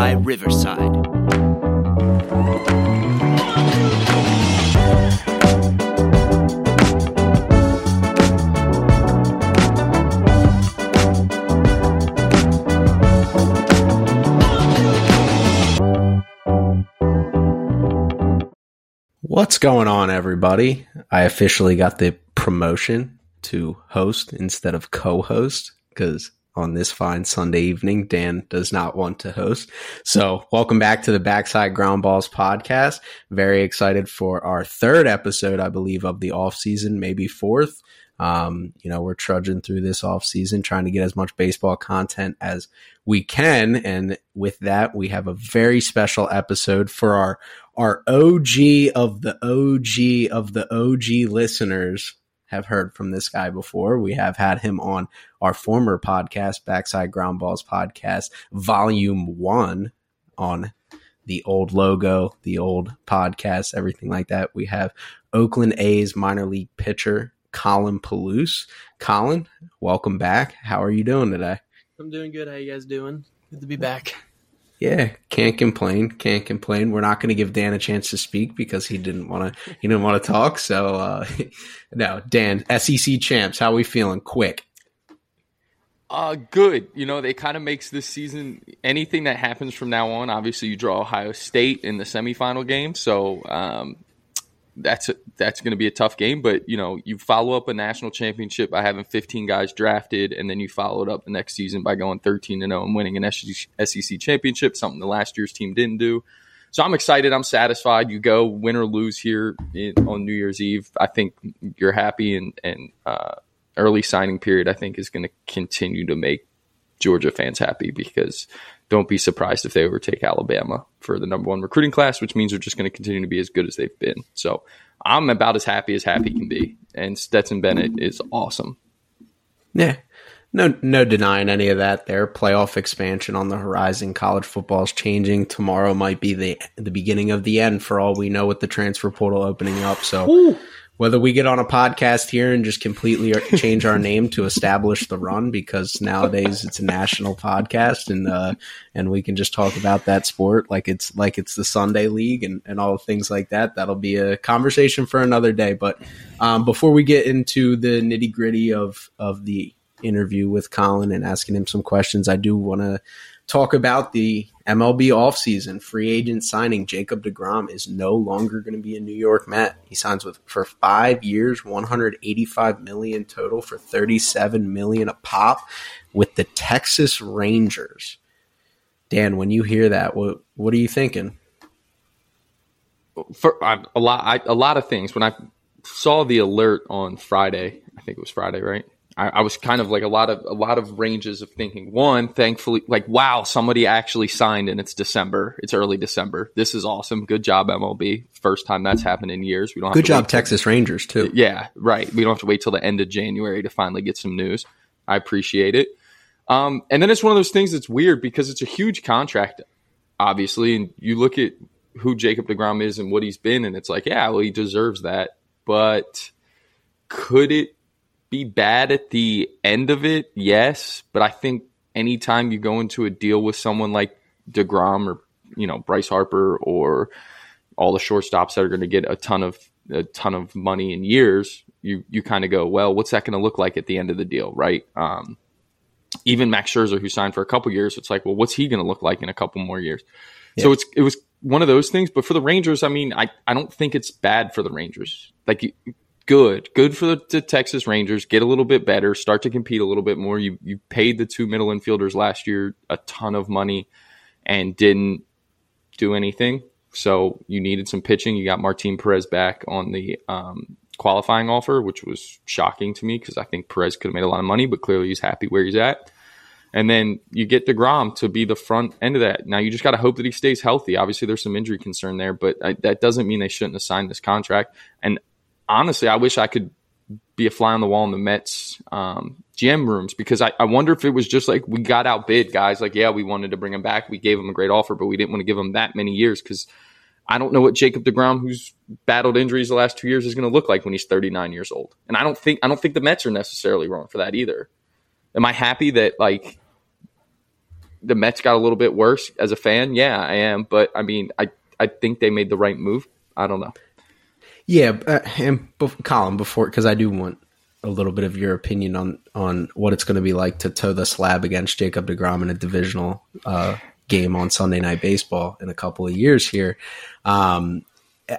by Riverside. What's going on, everybody? I officially got the promotion to host instead of co host because on this fine Sunday evening, Dan does not want to host. So, welcome back to the Backside Ground Balls podcast. Very excited for our third episode, I believe, of the off season, maybe fourth. Um, you know, we're trudging through this off season, trying to get as much baseball content as we can. And with that, we have a very special episode for our our OG of the OG of the OG listeners have heard from this guy before. We have had him on our former podcast, Backside Ground Balls podcast, volume one on the old logo, the old podcast, everything like that. We have Oakland A's minor league pitcher, Colin Peluse. Colin, welcome back. How are you doing today? I'm doing good. How you guys doing? Good to be back. Yeah, can't complain. Can't complain. We're not going to give Dan a chance to speak because he didn't want to. He didn't want to talk. So, uh, no, Dan, SEC champs. How are we feeling? Quick. Uh, good. You know, it kind of makes this season anything that happens from now on. Obviously, you draw Ohio State in the semifinal game, so um, that's a, that's going to be a tough game. But you know, you follow up a national championship by having 15 guys drafted, and then you follow it up the next season by going 13 and 0 and winning an SEC championship, something the last year's team didn't do. So I'm excited. I'm satisfied. You go win or lose here in, on New Year's Eve. I think you're happy, and and uh, early signing period I think is going to continue to make Georgia fans happy because don't be surprised if they overtake Alabama for the number one recruiting class, which means they're just going to continue to be as good as they've been. So I'm about as happy as happy can be. And Stetson Bennett is awesome. Yeah. No, no denying any of that. There, playoff expansion on the horizon. College football is changing. Tomorrow might be the the beginning of the end for all we know with the transfer portal opening up. So, Ooh whether we get on a podcast here and just completely change our name to establish the run because nowadays it's a national podcast and uh, and we can just talk about that sport like it's like it's the Sunday league and, and all things like that. That'll be a conversation for another day. But um, before we get into the nitty gritty of of the interview with Colin and asking him some questions, I do want to talk about the MLB offseason free agent signing. Jacob DeGrom is no longer going to be a New York Met. He signs with for 5 years, 185 million total for 37 million a pop with the Texas Rangers. Dan, when you hear that, what what are you thinking? For a lot I, a lot of things when I saw the alert on Friday, I think it was Friday, right? I, I, was kind of like a lot of a lot of ranges of thinking. One, thankfully, like wow, somebody actually signed and it's December. It's early December. This is awesome. Good job, MLB. First time that's happened in years. We don't. Good job, Texas till, Rangers too. Yeah, right. We don't have to wait till the end of January to finally get some news. I appreciate it. Um, and then it's one of those things that's weird because it's a huge contract, obviously, and you look at who Jacob Degrom is and what he's been, and it's like, yeah, well, he deserves that, but could it be bad at the end of it, yes. But I think anytime you go into a deal with someone like DeGrom or, you know, Bryce Harper or all the shortstops that are going to get a ton of a ton of money in years, you you kind of go, well, what's that going to look like at the end of the deal, right? Um, even Max Scherzer, who signed for a couple years, it's like, well, what's he going to look like in a couple more years? Yeah. So it's it was one of those things. But for the Rangers, I mean, I, I don't think it's bad for the Rangers. Like good, good for the, the, Texas Rangers. Get a little bit better, start to compete a little bit more. You you paid the two middle infielders last year a ton of money and didn't do anything. So you needed some pitching. You got Martin Perez back on the um, qualifying offer, which was shocking to me because I think Perez could have made a lot of money, but clearly he's happy where he's at. And then you get DeGrom to be the front end of that. Now you just got to hope that he stays healthy. Obviously, there's some injury concern there, but I, that doesn't mean they shouldn't have signed this contract. And honestly, I wish I could be a fly on the wall in the Mets um, GM rooms because I, I wonder if it was just like we got outbid guys. Like, yeah, we wanted to bring him back. We gave him a great offer, but we didn't want to give him that many years because I don't know what Jacob DeGrom, who's battled injuries the last two years, is going to look like when he's 39 years old. And I don't think I don't think the Mets are necessarily wrong for that either. Am I happy that like the Mets got a little bit worse as a fan. Yeah, I am, but I mean, I I think they made the right move. I don't know. Yeah, uh, and Colin, before because I do want a little bit of your opinion on on what it's going to be like to toe the slab against Jacob Degrom in a divisional uh, game on Sunday Night Baseball in a couple of years here. Um,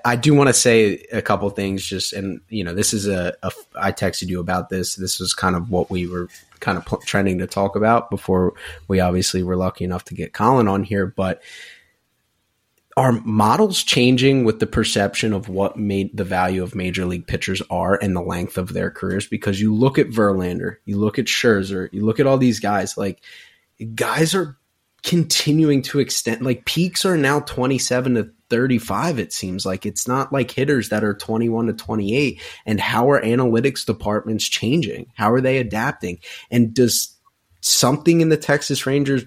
I do want to say a couple things, just and you know, this is a, a. I texted you about this. This was kind of what we were kind of trending to talk about before we obviously were lucky enough to get Colin on here, but are models changing with the perception of what made the value of major league pitchers are and the length of their careers? Because you look at Verlander, you look at Scherzer, you look at all these guys, like guys are continuing to extend, like peaks are now 27 to 35, it seems like. It's not like hitters that are 21 to 28. And how are analytics departments changing? How are they adapting? And does something in the Texas Rangers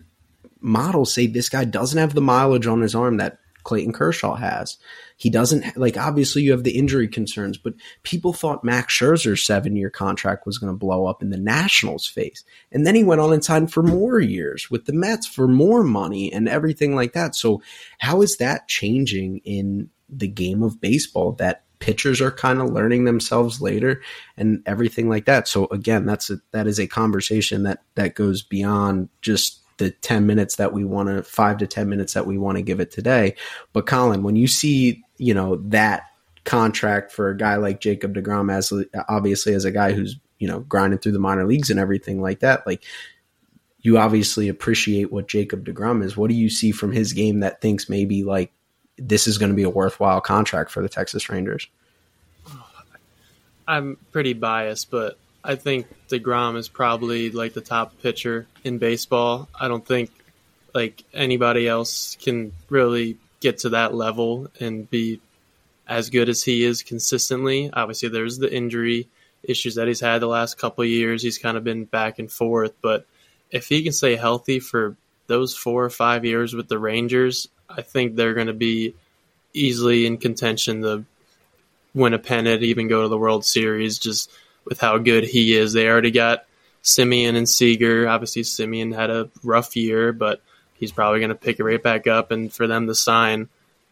model say this guy doesn't have the mileage on his arm that Clayton Kershaw has. He doesn't like obviously you have the injury concerns, but people thought Max Scherzer's seven year contract was going to blow up in the Nationals' face, and then he went on and signed for more years with the Mets for more money and everything like that. So how is that changing in the game of baseball that pitchers are kind of learning themselves later and everything like that. So again, that's a, that is a conversation that that goes beyond just the 10 minutes that we want to, five to 10 minutes that we want to give it today. But Colin, when you see, you know, that contract for a guy like Jacob DeGrom, as obviously as a guy who's, you know, grinding through the minor leagues and everything like that, like you obviously appreciate what Jacob DeGrom is. What do you see from his game that thinks maybe like this is going to be a worthwhile contract for the Texas Rangers? I'm pretty biased, but I think DeGrom is probably like the top pitcher in baseball. I don't think like anybody else can really get to that level and be as good as he is consistently. Obviously, there's the injury issues that he's had the last couple years. He's kind of been back and forth, but if he can stay healthy for those four or five years with the Rangers, I think they're going to be easily in contention to win a pennant, even go to the World Series. Just with how good he is. They already got Semien and Seager. Obviously, Semien had a rough year, but he's probably going to pick it right back up. And for them to sign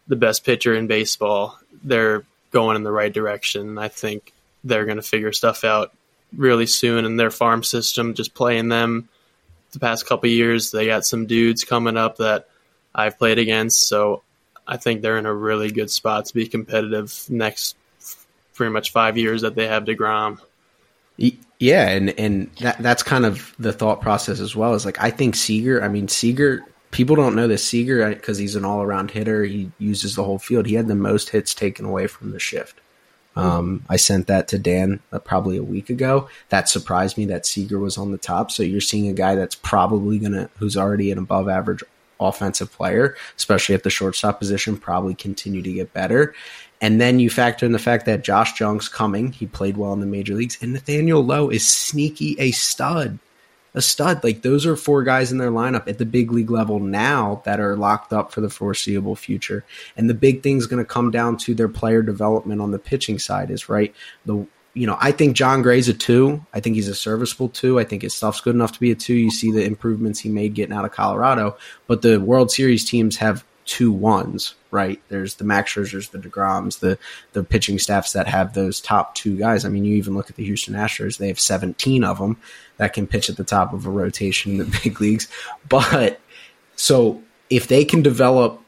the best pitcher in baseball, they're going in the right direction. I think they're going to figure stuff out really soon in their farm system. Just playing them the past couple years, they got some dudes coming up that I've played against. So I think they're in a really good spot to be competitive next pretty much five years that they have DeGrom. Yeah, and and that that's kind of the thought process as well. Is like I think Seager. I mean Seager. People don't know this Seager because he's an all around hitter. He uses the whole field. He had the most hits taken away from the shift. Um, I sent that to Dan uh, probably a week ago. That surprised me that Seager was on the top. So you're seeing a guy that's probably gonna, who's already an above average offensive player, especially at the shortstop position, probably continue to get better. And then you factor in the fact that Josh Jung's coming. He played well in the major leagues. And Nathaniel Lowe is sneaky a stud. A stud. Like those are four guys in their lineup at the big league level now that are locked up for the foreseeable future. And the big thing's going to come down to their player development on the pitching side is right. The you know, I think Jon Gray's a two. I think he's a serviceable two. I think his stuff's good enough to be a two. You see the improvements he made getting out of Colorado, but the World Series teams have two ones, right? There's the Max Scherzers, the Degroms, the the pitching staffs that have those top two guys. I mean, you even look at the Houston Astros; they have 17 of them that can pitch at the top of a rotation in the big leagues. But so if they can develop,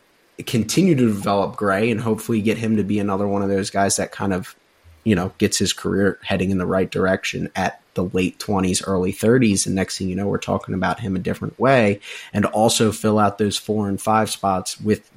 continue to develop Gray, and hopefully get him to be another one of those guys that kind of, you know, gets his career heading in the right direction at the late 20s, early 30s. And next thing you know, we're talking about him a different way and also fill out those four and five spots with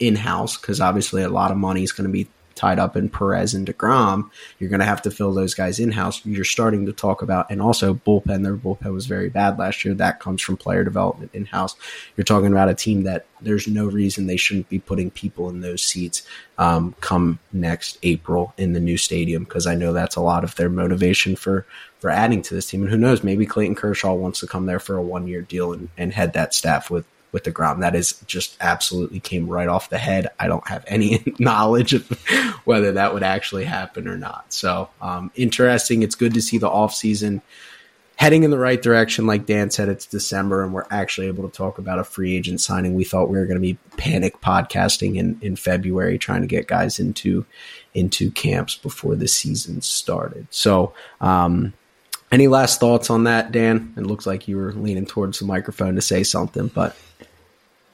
in house because obviously a lot of money is going to be tied up in Perez and DeGrom. You're going to have to fill those guys in house. You're starting to talk about, and also bullpen. Their bullpen was very bad last year. That comes from player development in house. You're talking about a team that there's no reason they shouldn't be putting people in those seats um, come next April in the new stadium because I know that's a lot of their motivation for for adding to this team. And who knows, maybe Clayton Kershaw wants to come there for a one year deal and, and head that staff with with the DeGrom. That is just absolutely came right off the head. I don't have any knowledge of whether that would actually happen or not. So um, interesting. It's good to see the off season heading in the right direction. Like Dan said, it's December and we're actually able to talk about a free agent signing. We thought we were going to be panic podcasting in, in February, trying to get guys into into camps before the season started. So, um, any last thoughts on that, Dan? It looks like you were leaning towards the microphone to say something, but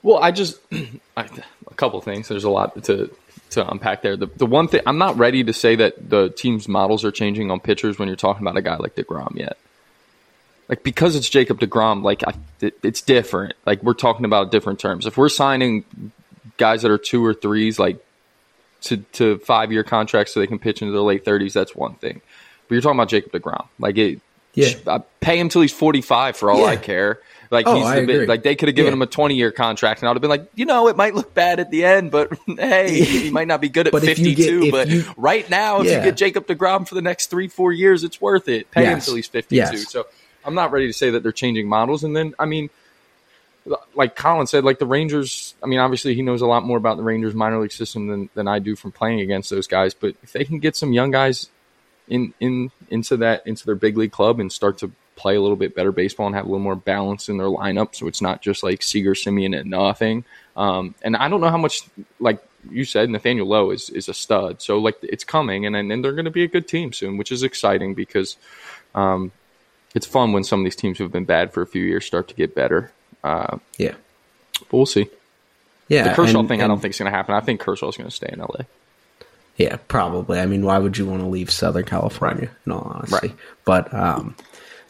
well, I just I, a couple things. There's a lot to to unpack there. The the one thing I'm not ready to say that the team's models are changing on pitchers when you're talking about a guy like Degrom yet. Like because it's Jacob Degrom, like I, it, it's different. Like we're talking about different terms. If we're signing guys that are two or threes, like to to five year contracts so they can pitch into their late 30s, that's one thing. But you're talking about Jacob Degrom. Like it, yeah, pay him till he's 45 for all yeah. I care. Like oh, he's the, like they could have given yeah. him a 20 year contract, and I would have been like, you know, it might look bad at the end, but hey, he might not be good at 52. Get, but you, right now, if yeah. you get Jacob Degrom for the next three four years, it's worth it. Pay yes. him till he's 52. Yes. So I'm not ready to say that they're changing models. And then I mean, like Colin said, like the Rangers. I mean, obviously he knows a lot more about the Rangers minor league system than than I do from playing against those guys. But if they can get some young guys in in into that into their big league club and start to play a little bit better baseball and have a little more balance in their lineup. So it's not just like Seager, Semien, and nothing. Um, and I don't know how much, like you said, Nathaniel Lowe is, is a stud. So like it's coming, and then they're going to be a good team soon, which is exciting because um, it's fun when some of these teams who have been bad for a few years start to get better. Uh, yeah, but we'll see. Yeah, the Kershaw and, thing, and, I don't think is going to happen. I think Kershaw is going to stay in LA. Yeah, probably. I mean, why would you want to leave Southern California? In all honesty, right. but um,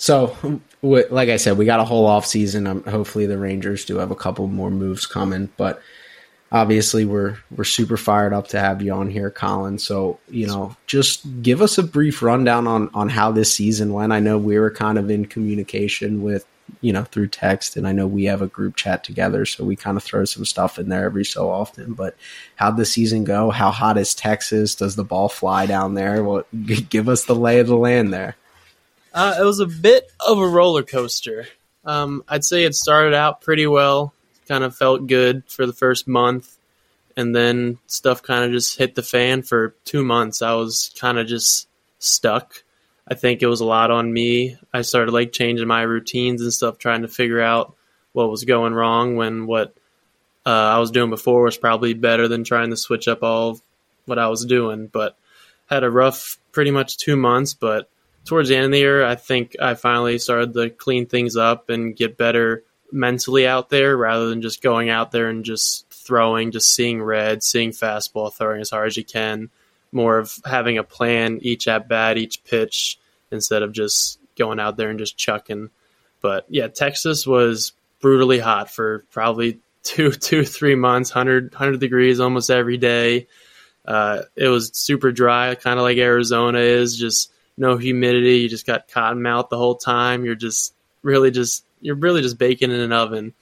so, like I said, we got a whole off season. Um, hopefully, the Rangers do have a couple more moves coming, but obviously, we're we're super fired up to have you on here, Colin. So, you know, just give us a brief rundown on on how this season went. I know we were kind of in communication with you know through text, and I know we have a group chat together, so we kind of throw some stuff in there every so often. But how'd the season go? How hot is Texas? Does the ball fly down there? Well, give us the lay of the land there. Uh, it was a bit of a roller coaster. Um, I'd say it started out pretty well, kind of felt good for the first month, and then stuff kind of just hit the fan for two months. I was kind of just stuck. I think it was a lot on me. I started like changing my routines and stuff, trying to figure out what was going wrong when what uh, I was doing before was probably better than trying to switch up all what I was doing. But had a rough, pretty much two months, but towards the end of the year, I think I finally started to clean things up and get better mentally out there rather than just going out there and just throwing, just seeing red, seeing fastball, throwing as hard as you can. More of having a plan each at bat, each pitch, instead of just going out there and just chucking. But yeah, Texas was brutally hot for probably two, two, three months, 100, 100 degrees almost every day. Uh, it was super dry, kind of like Arizona is, just no humidity. You just got cotton mouth the whole time. You're just really just you're really just baking in an oven.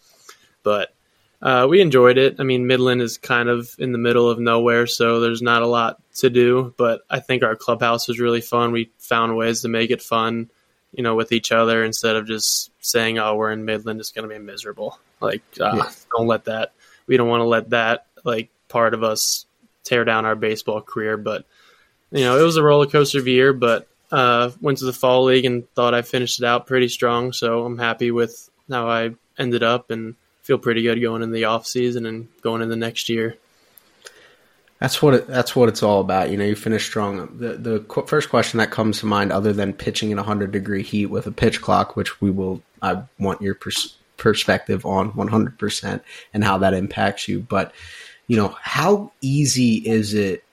But uh, we enjoyed it. I mean, Midland is kind of in the middle of nowhere, so there's not a lot to do. But I think our clubhouse was really fun. We found ways to make it fun, you know, with each other instead of just saying, "Oh, we're in Midland, it's going to be miserable." Like, uh, yeah. don't let that. We don't want to let that like part of us tear down our baseball career. But you know, it was a roller coaster of a year, but uh, went to the fall league and thought I finished it out pretty strong. So I'm happy with how I ended up and feel pretty good going in the off season and going in the next year. That's what it, that's what it's all about. You know, you finish strong. The the qu- first question that comes to mind, other than pitching in 100 degree heat with a pitch clock, which we will, I want your pers- perspective on 100 percent and how that impacts you. But you know, how easy is it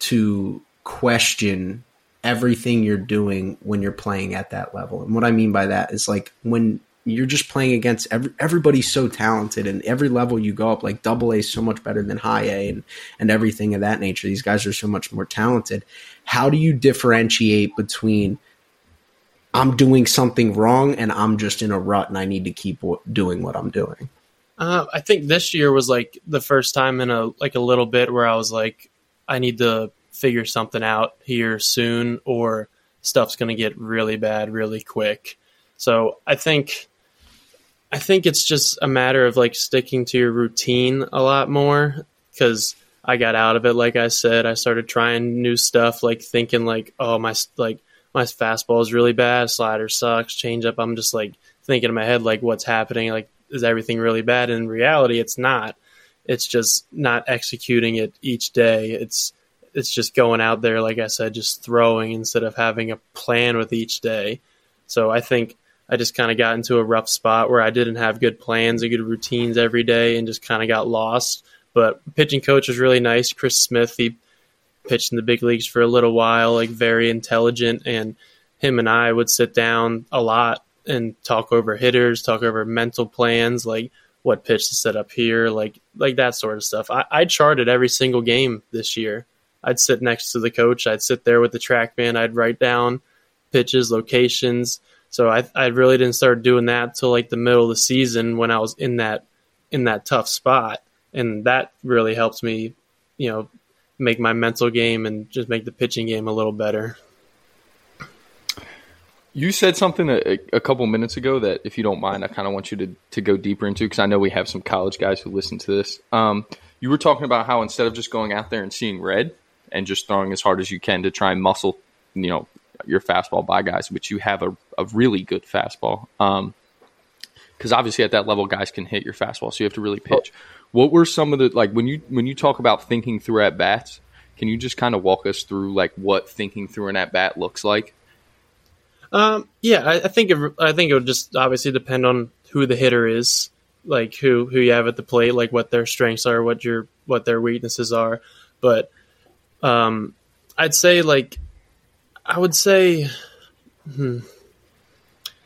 to question everything you're doing when you're playing at that level. And what I mean by that is like when you're just playing against every, everybody's so talented and every level you go up like double A is so much better than high A and and everything of that nature. These guys are so much more talented. How do you differentiate between I'm doing something wrong and I'm just in a rut and I need to keep doing what I'm doing? Uh, I think this year was like the first time in a like a little bit where I was like I need to figure something out here soon or stuff's going to get really bad really quick. So I think I think it's just a matter of like sticking to your routine a lot more cuz I got out of it like I said. I started trying new stuff like thinking like oh my like my fastball is really bad, slider sucks, changeup. I'm just like thinking in my head like what's happening, like is everything really bad? And in reality, it's not. It's just not executing it each day. It's it's just going out there, like I said, just throwing instead of having a plan with each day. So I think I just kind of got into a rough spot where I didn't have good plans and good routines every day and just kind of got lost. But pitching coach was really nice. Chris Smith, he pitched in the big leagues for a little while, like very intelligent. And him and I would sit down a lot and talk over hitters, talk over mental plans, like what pitch to set up here, like like that sort of stuff. I, I charted every single game this year. I'd sit next to the coach. I'd sit there with the TrackMan. I'd write down pitches, locations. So I I really didn't start doing that till like the middle of the season when I was in that in that tough spot, and that really helps me, you know, make my mental game and just make the pitching game a little better. You said something a, a couple minutes ago that, if you don't mind, I kind of want you to, to go deeper into because I know we have some college guys who listen to this. Um, you were talking about how instead of just going out there and seeing red and just throwing as hard as you can to try and muscle, you know, your fastball by guys, which you have a, a really good fastball. Um, because obviously at that level, guys can hit your fastball, so you have to really pitch. What were some of the like when you when you talk about thinking through at bats? Can you just kind of walk us through like what thinking through an at bat looks like? Um, yeah, I, I think it, I think it would just obviously depend on who the hitter is, like who who you have at the plate, like what their strengths are, what your what their weaknesses are. But um, I'd say like I would say. Hmm,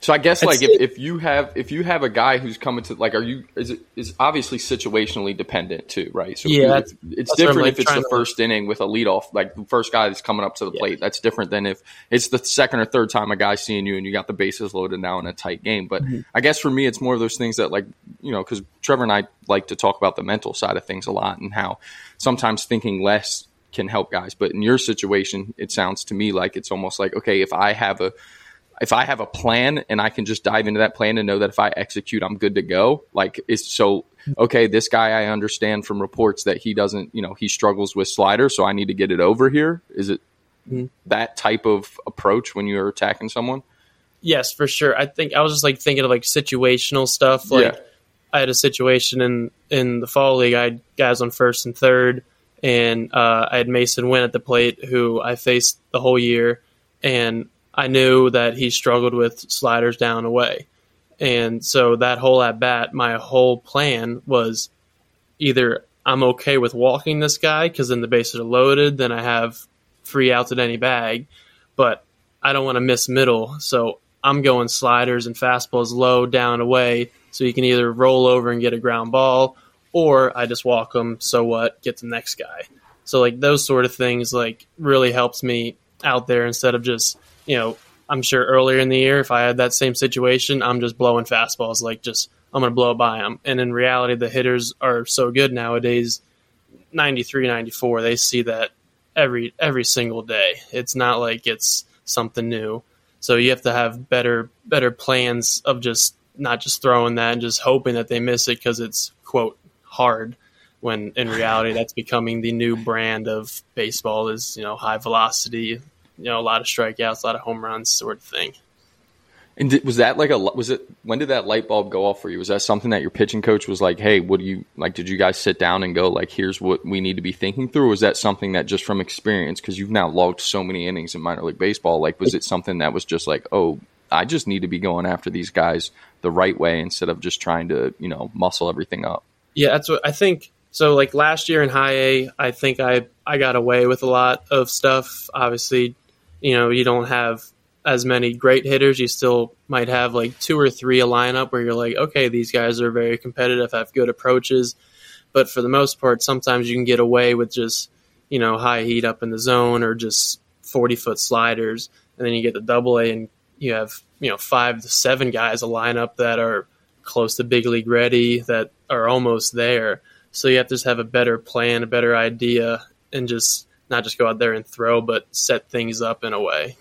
so I guess like if, if you have if you have a guy who's coming to like are you is it is obviously situationally dependent too right so yeah it's, it's different like if it's the first inning with a leadoff like the first guy that's coming up to the yeah. plate that's different than if it's the second or third time a guy's seeing you and you got the bases loaded now in a tight game but mm-hmm. I guess for me it's more of those things that like you know because Trevor and I like to talk about the mental side of things a lot and how sometimes thinking less can help guys but in your situation it sounds to me like it's almost like okay if I have a if I have a plan and I can just dive into that plan and know that if I execute, I'm good to go. Like it's so okay. This guy, I understand from reports that he doesn't, you know, he struggles with slider, so I need to get it over here. Is it mm-hmm. that type of approach when you're attacking someone? Yes, for sure. I think I was just like thinking of like situational stuff. Like yeah. I had a situation in in the fall league. I had guys on first and third, and uh, I had Masyn Winn at the plate, who I faced the whole year, and I knew that he struggled with sliders down away. And so that whole at bat, my whole plan was either I'm okay with walking this guy because then the bases are loaded, then I have free outs at any bag, but I don't want to miss middle. So I'm going sliders and fastballs low, down, away, so you can either roll over and get a ground ball, or I just walk them. So what? Get the next guy. So like those sort of things like really helps me out there instead of just you know, I'm sure earlier in the year, if I had that same situation, I'm just blowing fastballs, like just I'm to blow by them. And in reality, the hitters are so good nowadays. 93, 94, they see that every every single day. It's not like it's something new. So you have to have better better plans of just not just throwing that and just hoping that they miss it because it's quote hard. When in reality, that's becoming the new brand of baseball is you know high velocity, you know a lot of strikeouts, a lot of home runs, sort of thing. And did, was that like a was it when did that light bulb go off for you? Was that something that your pitching coach was like, "Hey, what do you like?" Did you guys sit down and go like, "Here's what we need to be thinking through"? Was that something that just from experience because you've now logged so many innings in minor league baseball? Like, was it something that was just like, "Oh, I just need to be going after these guys the right way instead of just trying to you know muscle everything up"? Yeah, that's what I think. So like last year in high A, I think I I got away with a lot of stuff. Obviously, you know, you don't have as many great hitters. You still might have like two or three a lineup where you're like, okay, these guys are very competitive, have good approaches. But for the most part, sometimes you can get away with just, you know, high heat up in the zone or just 40 foot sliders. And then you get the double A and you have, you know, five to seven guys a lineup that are close to big league ready, that are almost there. So you have to just have a better plan, a better idea, and just not just go out there and throw, but set things up in a way.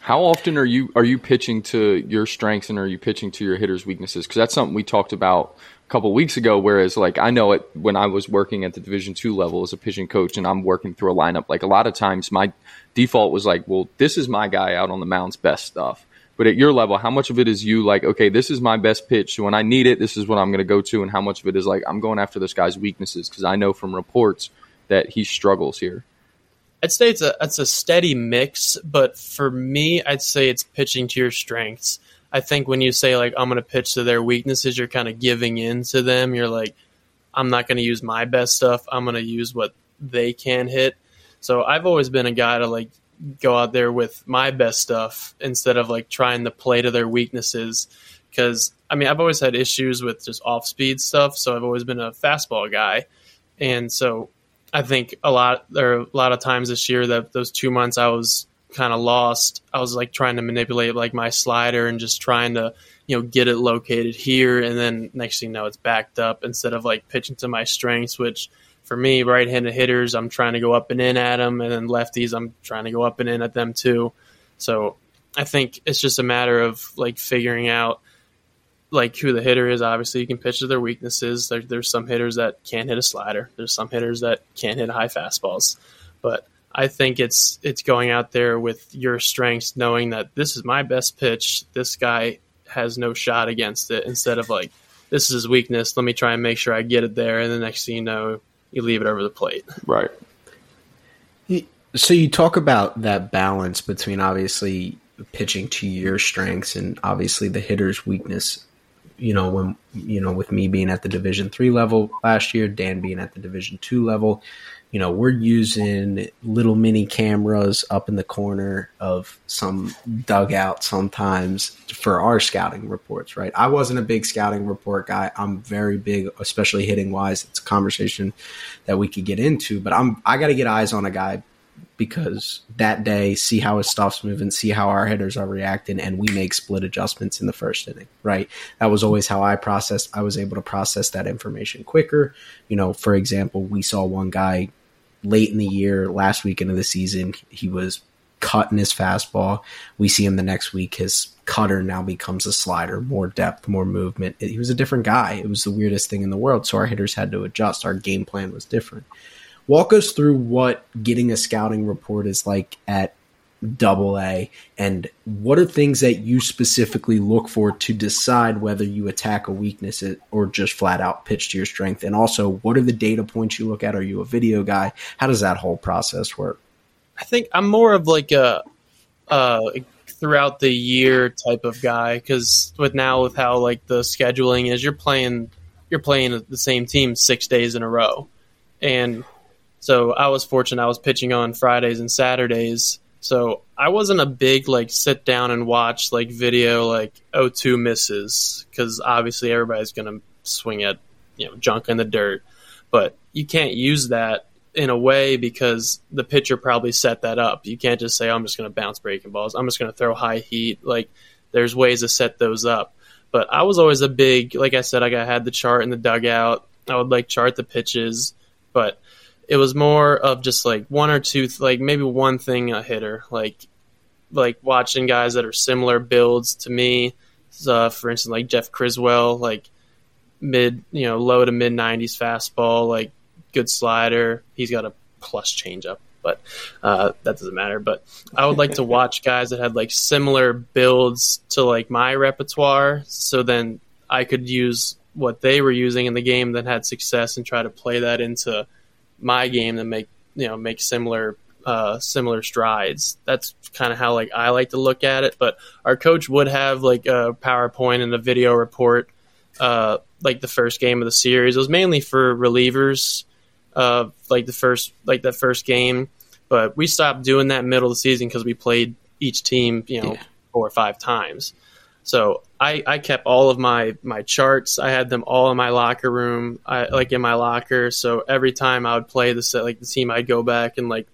How often are you are you pitching to your strengths and are you pitching to your hitters' weaknesses? Because that's something we talked about a couple weeks ago. Whereas like I know it when I was working at the Division two level as a pitching coach, and I'm working through a lineup. Like a lot of times, my default was like, well, this is my guy out on the mound's best stuff. But at your level, how much of it is you like, okay, this is my best pitch. When I need it, this is what I'm going to go to. And how much of it is like, I'm going after this guy's weaknesses because I know from reports that he struggles here. I'd say it's a it's a steady mix, but for me, I'd say it's pitching to your strengths. I think when you say like I'm going to pitch to their weaknesses, you're kind of giving in to them. You're like, I'm not going to use my best stuff. I'm going to use what they can hit. So I've always been a guy to like go out there with my best stuff instead of like trying to play to their weaknesses. Because I mean, I've always had issues with just off speed stuff, so I've always been a fastball guy, and so I think a lot there are a lot of times this year that those two months I was kind of lost. I was like trying to manipulate like my slider and just trying to you know get it located here, and then next thing you know it's backed up instead of like pitching to my strengths, which for me, right-handed hitters, I'm trying to go up and in at them, and then lefties, I'm trying to go up and in at them too. So I think it's just a matter of like figuring out like who the hitter is. Obviously, you can pitch to their weaknesses. There, there's some hitters that can't hit a slider. There's some hitters that can't hit high fastballs. But I think it's it's going out there with your strengths, knowing that this is my best pitch. This guy has no shot against it. Instead of like this is his weakness. Let me try and make sure I get it there. And the next thing you know, you leave it over the plate. Right. So you talk about that balance between obviously pitching to your strengths and obviously the hitter's weakness. You know, when you know, with me being at the Division three level last year, Dan being at the Division two level, you know, we're using little mini cameras up in the corner of some dugout sometimes for our scouting reports, right? I wasn't a big scouting report guy. I'm very big, especially hitting wise. It's a conversation that we could get into, but I'm I got to get eyes on a guy because that day, see how his stuff's moving, see how our hitters are reacting, and we make split adjustments in the first inning, right? That was always how I processed. I was able to process that information quicker. You know, for example, we saw one guy late in the year, last weekend of the season, he was cutting his fastball. We see him the next week. His cutter now becomes a slider, more depth, more movement. He was a different guy. It was the weirdest thing in the world. So our hitters had to adjust. Our game plan was different. Walk us through what getting a scouting report is like at double A? And what are things that you specifically look for to decide whether you attack a weakness or just flat out pitch to your strength? And also what are the data points you look at? Are you a video guy? How does that whole process work? I think i'm more of like a uh, throughout the year type of guy because with now with how like the scheduling is you're playing you're playing the same team six days in a row. And so i was fortunate i was pitching on fridays and saturdays so I wasn't a big like sit down and watch like video like 0-2 misses because obviously everybody's gonna swing at you know junk in the dirt, but you can't use that in a way because the pitcher probably set that up. You can't just say oh, I'm just gonna bounce breaking balls. I'm just gonna throw high heat. Like there's ways to set those up. But I was always a big like I said I had the chart in the dugout. I would like chart the pitches, but it was more of just like one or two, like maybe one thing a hitter, like like watching guys that are similar builds to me. Uh, for instance, like Jeff Criswell, like mid, you know, low to mid nineties fastball, like good slider. He's got a plus changeup, but uh, that doesn't matter. But I would like to watch guys that had like similar builds to like my repertoire, so then I could use what they were using in the game that had success and try to play that into my game to make you know make similar uh, similar strides. That's kind of how like I like to look at it. But our coach would have like a PowerPoint and a video report, uh, like the first game of the series. It was mainly for relievers, uh, like the first like that first game. But we stopped doing that middle of the season because we played each team, you know, yeah. four or five times. So I, I kept all of my my charts. I had them all in my locker room, I, like in my locker. So every time I would play the set, like the team, I'd go back and like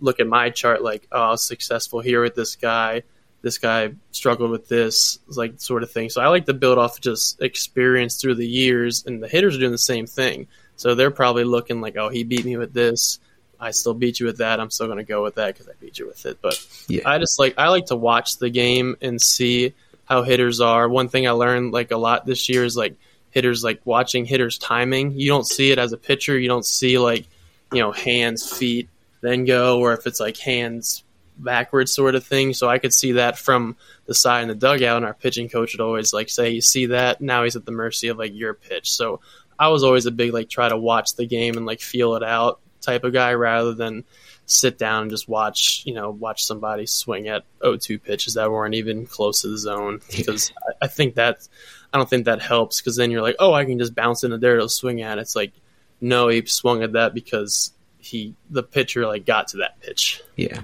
look at my chart, like oh, I was successful here with this guy. This guy struggled with this, like sort of thing. So I like to build off just experience through the years, and the hitters are doing the same thing. So they're probably looking like, oh, he beat me with this. I still beat you with that. I'm still going to go with that because I beat you with it. But yeah. I just like I like to watch the game and see how hitters are. One thing I learned like a lot this year is like hitters like watching hitters timing. You don't see it as a pitcher. You don't see like you know hands, feet, then go, or if it's like hands backwards sort of thing. So I could see that from the side in the dugout, and our pitching coach would always like say, "You see that? Now he's at the mercy of like your pitch." So I was always a big like try to watch the game and like feel it out type of guy rather than sit down and just watch you know watch somebody swing at 0-2 pitches that weren't even close to the zone. Because I, I think that I don't think that helps because then you're like oh I can just bounce into there to swing at. It. it's like no he swung at that because he the pitcher like got to that pitch. Yeah.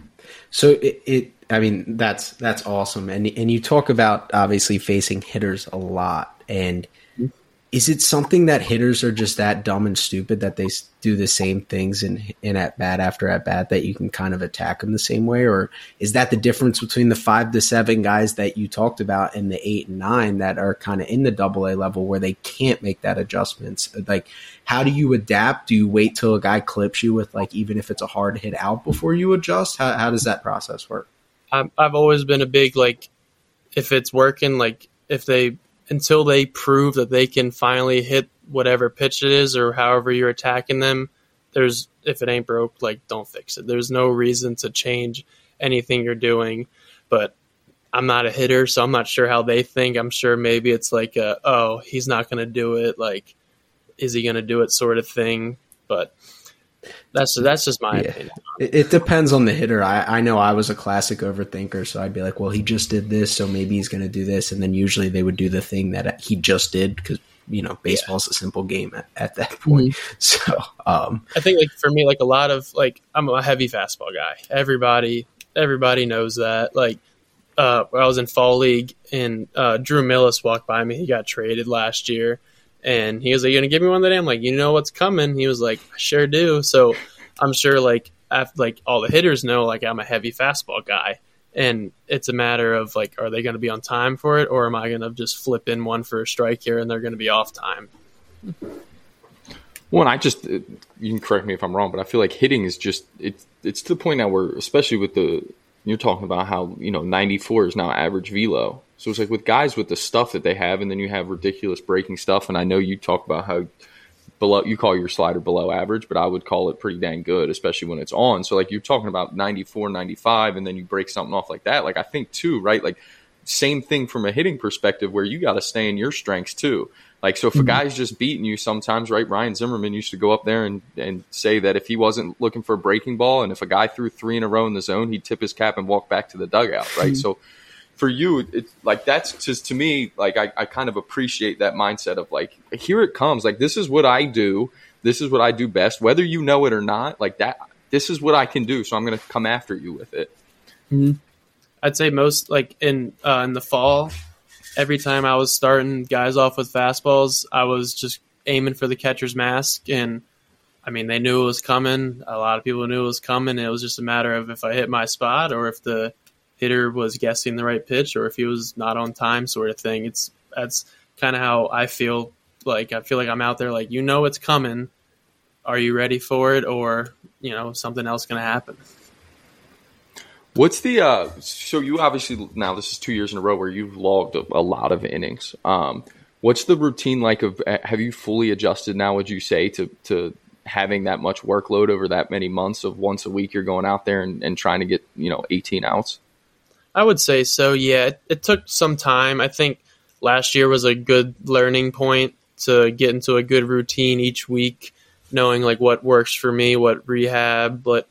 So it, it I mean that's that's awesome. And and you talk about obviously facing hitters a lot. And is it something that hitters are just that dumb and stupid that they do the same things in in at bat after at bat that you can kind of attack them the same way, or is that the difference between the five to seven guys that you talked about and the eight and nine that are kind of in the double A level where they can't make that adjustments? Like, how do you adapt? Do you wait till a guy clips you with like even if it's a hard hit out before you adjust? How how does that process work? Um, I've always been a big like if it's working like if they until they prove that they can finally hit whatever pitch it is or however you're attacking them, there's if it ain't broke, like don't fix it. There's no reason to change anything you're doing. But I'm not a hitter, so I'm not sure how they think. I'm sure maybe it's like a, oh, he's not gonna do it, like is he gonna do it sort of thing. But that's that's just my yeah. opinion. It, it, depends on the hitter. I, I know I was a classic overthinker, so I'd be like, well, he just did this, so maybe he's going to do this, and then usually they would do the thing that he just did because you know baseball's yeah. a simple game at, at that point. Mm-hmm. So um, I think like for me, like a lot of like I'm a heavy fastball guy. Everybody everybody knows that. Like uh, I was in fall league and uh, Drew Millas walked by me. He got traded last year and he was like, "You gonna give me one today?" I'm like, "You know what's coming." He was like, "I sure do." So I'm sure like after, like all the hitters know like I'm a heavy fastball guy, and it's a matter of like, are they to be on time for it, or am I to just flip in one for a strike here and they're to be off time? Well, I just you can correct me if I'm wrong, but I feel like hitting is just it's it's to the point now where, especially with the you're talking about how you know 94 is now average velo so it's like with guys with the stuff that they have, and then you have ridiculous breaking stuff. And I know you talk about how below you call your slider below average, but I would call it pretty dang good, especially when it's on. So like you're talking about 94, 95, and then you break something off like that. Like I think too, right? Like same thing from a hitting perspective where you got to stay in your strengths too. Like so, if mm-hmm. a guy's just beating you, sometimes right? Ryan Zimmerman used to go up there and, and say that if he wasn't looking for a breaking ball, and if a guy threw three in a row in the zone, he'd tip his cap and walk back to the dugout, right? Mm-hmm. So for you, it's like that's just to me, like I, I kind of appreciate that mindset of like, here it comes. Like, this is what I do. This is what I do best, whether you know it or not. Like that, this is what I can do. So I'm going to come after you with it. Mm-hmm. I'd say most like in uh, in the fall, every time I was starting guys off with fastballs, I was just aiming for the catcher's mask, and I mean they knew it was coming. A lot of people knew it was coming. It was just a matter of if I hit my spot or if the hitter was guessing the right pitch or if he was not on time sort of thing. It's that's kind of how I feel like I feel like I'm out there like you know it's coming. Are you ready for it or, you know, something else going to happen? What's the uh so you obviously now this is 2 years in a row where you've logged a, a lot of innings. Um what's the routine like of have you fully adjusted now would you say to to having that much workload over that many months of once a week you're going out there and, and trying to get, you know, 18 outs? I would say so. Yeah, it, it, took some time. I think last year was a good learning point to get into a good routine each week, knowing like what works for me, what rehab, what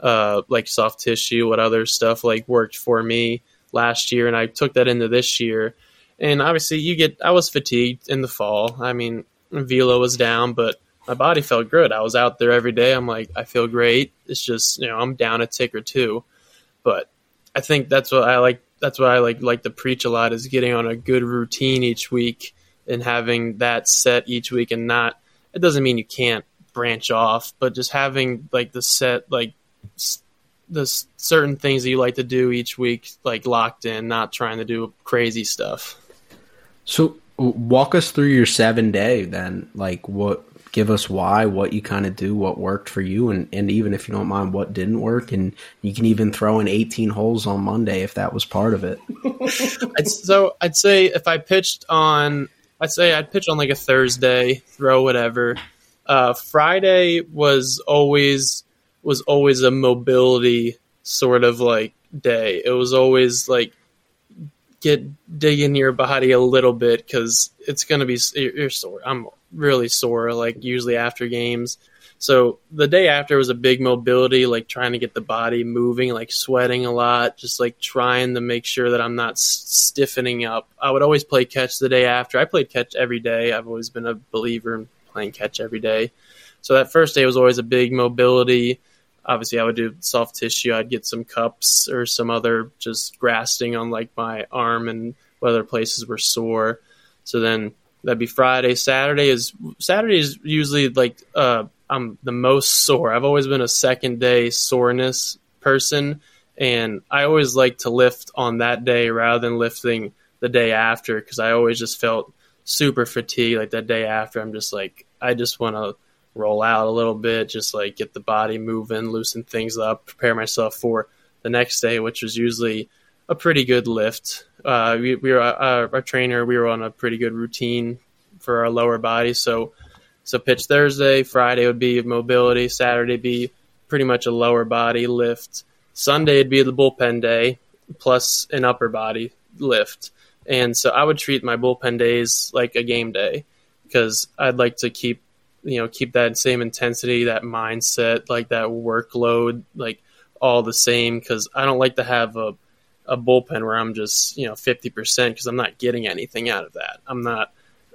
uh, like soft tissue, what other stuff like worked for me last year, and I took that into this year. And obviously, you get I was fatigued in the fall. I mean, velo was down, but my body felt good. I was out there every day. I'm like, I feel great. It's just you know I'm down a tick or two, but I think that's what I like. That's what I like like to preach a lot is getting on a good routine each week and having that set each week and not. It doesn't mean you can't branch off, but just having like the set like the certain things that you like to do each week like locked in, not trying to do crazy stuff. So walk us through your seven day then. Like what give us why, what you kind of do, what worked for you, and, and even if you don't mind, what didn't work. And you can even throw in 18 holes on Monday if that was part of it. I'd, so I'd say if I pitched on I'd say I'd pitch on like a Thursday, throw whatever. Uh, Friday was always was always a mobility sort of like day. It was always like get dig into your body a little bit because it's gonna be you're sore. I'm really sore like usually after games. So the day after was a big mobility, like trying to get the body moving, like sweating a lot, just like trying to make sure that I'm not stiffening up. I would always play catch the day after. I played catch every day. I've always been a believer in playing catch every day. So that first day was always a big mobility. Obviously, I would do soft tissue. I'd get some cups or some other just grasping on like my arm and whether places were sore. So then that'd be Friday. Saturday is Saturday is usually like uh, I'm the most sore. I've always been a second day soreness person, and I always like to lift on that day rather than lifting the day after because I always just felt super fatigued. Like that day after, I'm just like I just want to roll out a little bit, just like get the body moving, loosen things up, prepare myself for the next day, which was usually a pretty good lift. Uh, we, we were uh, our trainer. We were on a pretty good routine for our lower body, so so pitch Thursday, Friday would be mobility, Saturday be pretty much a lower body lift. Sunday would be the bullpen day plus an upper body lift. And so I would treat my bullpen days like a game day because I'd like to keep you know keep that same intensity, that mindset, like that workload, like all the same because I don't like to have a a bullpen where I'm just you know 50% because I'm not getting anything out of that. I'm not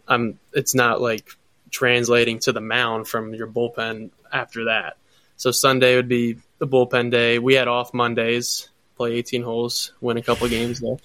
I'm it's not like translating to the mound from your bullpen after that. So Sunday would be the bullpen day. We had off Mondays, play 18 holes, win a couple games there.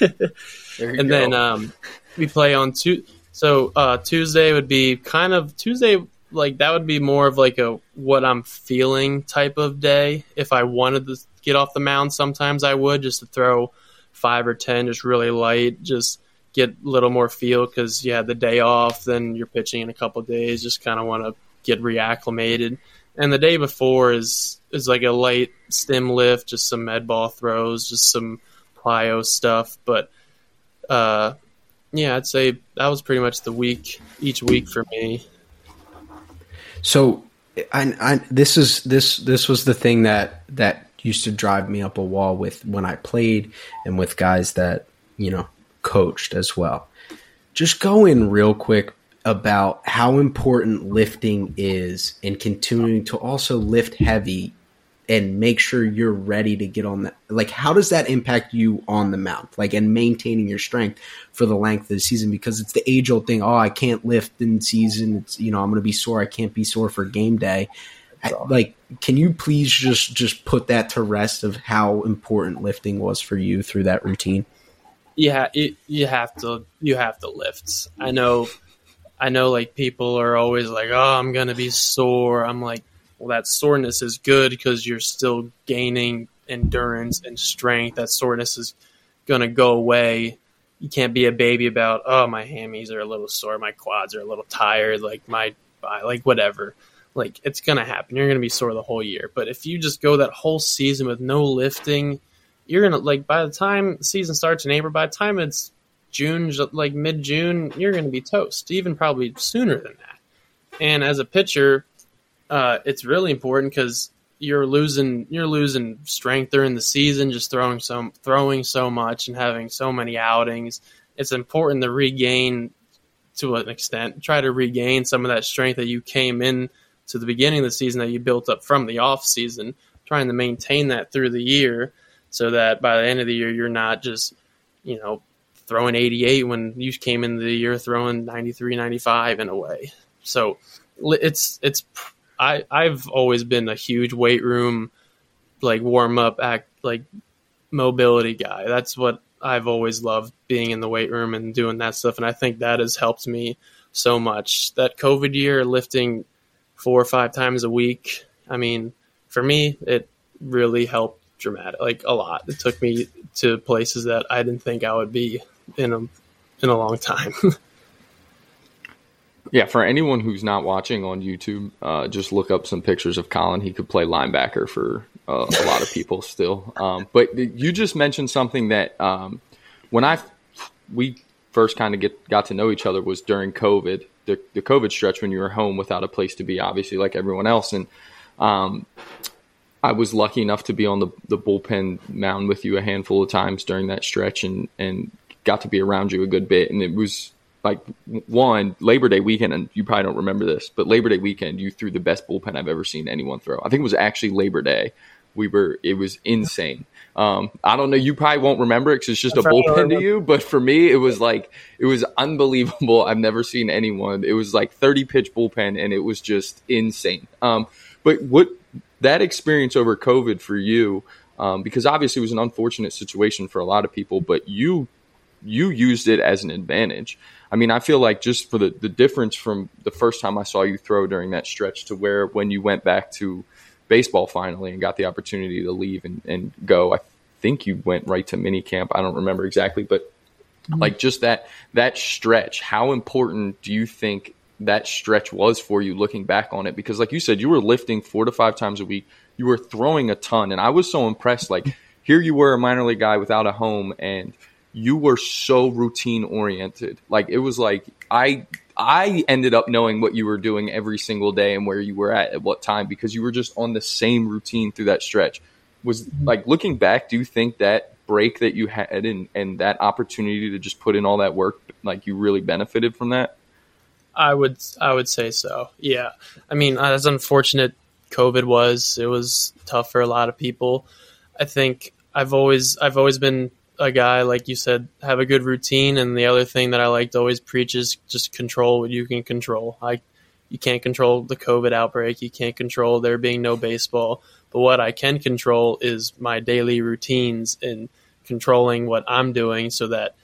and go. then um, we play on two. So uh, Tuesday would be kind of Tuesday, like that would be more of like a what I'm feeling type of day. If I wanted to get off the mound, sometimes I would just to throw five or ten, just really light, just get a little more feel because you had the day off, then you're pitching in a couple days. Just kind of want to get reacclimated. And the day before is is like a light stem lift, just some med ball throws, just some plyo stuff. But uh, yeah, I'd say that was pretty much the week each week for me. So, I, I, this is this this was the thing that that used to drive me up a wall with when I played and with guys that you know coached as well. Just go in real quick about how important lifting is and continuing to also lift heavy and make sure you're ready to get on that. Like, how does that impact you on the mound? Like, and maintaining your strength for the length of the season because it's the age old thing. Oh, I can't lift in season. It's, you know, I'm going to be sore. I can't be sore for game day. I, like, can you please just, just put that to rest of how important lifting was for you through that routine? Yeah, it, you have to, you have to lift. I know, I know like people are always like, oh, I'm going to be sore. I'm like, well, that soreness is good because you're still gaining endurance and strength. That soreness is going to go away. You can't be a baby about, oh, my hammies are a little sore, my quads are a little tired, like my, like whatever. Like it's to happen. You're to be sore the whole year. But if you just go that whole season with no lifting, you're to, like, by the time the season starts in April, by the time it's June, like mid June, you're to be toast, even probably sooner than that. And as a pitcher, uh, it's really important because you're losing you're losing strength during the season, just throwing so throwing so much and having so many outings. It's important to regain to an extent, try to regain some of that strength that you came in to the beginning of the season that you built up from the off season, trying to maintain that through the year so that by the end of the year you're not just, you know, throwing 88 when you came into the year throwing 93, 95 in a way. So it's it's I I've always been a huge weight room like warm up act like mobility guy. That's what I've always loved being in the weight room and doing that stuff and I think that has helped me so much. That COVID year lifting four or five times a week, I mean, for me it really helped dramatic like a lot. It took me to places that I didn't think I would be in a in a long time. Yeah, for anyone who's not watching on YouTube, uh, just look up some pictures of Colin. He could play linebacker for uh, a lot of people still. Um, but you just mentioned something that um, when I we first kind of get got to know each other was during COVID, the, the COVID stretch when you were home without a place to be, obviously like everyone else. And um, I was lucky enough to be on the, the bullpen mound with you a handful of times during that stretch and, and got to be around you a good bit. And it was like one Labor Day weekend, and you probably don't remember this, but Labor Day weekend, you threw the best bullpen I've ever seen anyone throw. I think it was actually Labor Day. We were, it was insane. Um, I don't know. You probably won't remember it because it's just a bullpen to you. But for me, it was like it was unbelievable. I've never seen anyone. It was like thirty pitch bullpen, and it was just insane. Um, but what that experience over COVID for you, um, because obviously it was an unfortunate situation for a lot of people, but you you used it as an advantage. I mean, I feel like just for the, the difference from the first time I saw you throw during that stretch to where when you went back to baseball finally and got the opportunity to leave and, and go, I think you went right to mini camp. I don't remember exactly, but mm-hmm. like just that that stretch, how important do you think that stretch was for you looking back on it? Because like you said you were lifting 4 to 5 times a week. You were throwing a ton and I was so impressed. Like here you were a minor league guy without a home and you were so routine oriented like it was like I I ended up knowing what you were doing every single day and where you were at at what time because you were just on the same routine through that stretch was like looking back do you think that break that you had and and that opportunity to just put in all that work like you really benefited from that I would I would say so. Yeah. I mean, as unfortunate COVID was, it was tough for a lot of people. I think I've always I've always been a guy like you said, have a good routine and the other thing that I like to always preach is just control what you can control. I you can't control the COVID outbreak, you can't control there being no baseball, but what I can control is my daily routines and controlling what I'm doing so that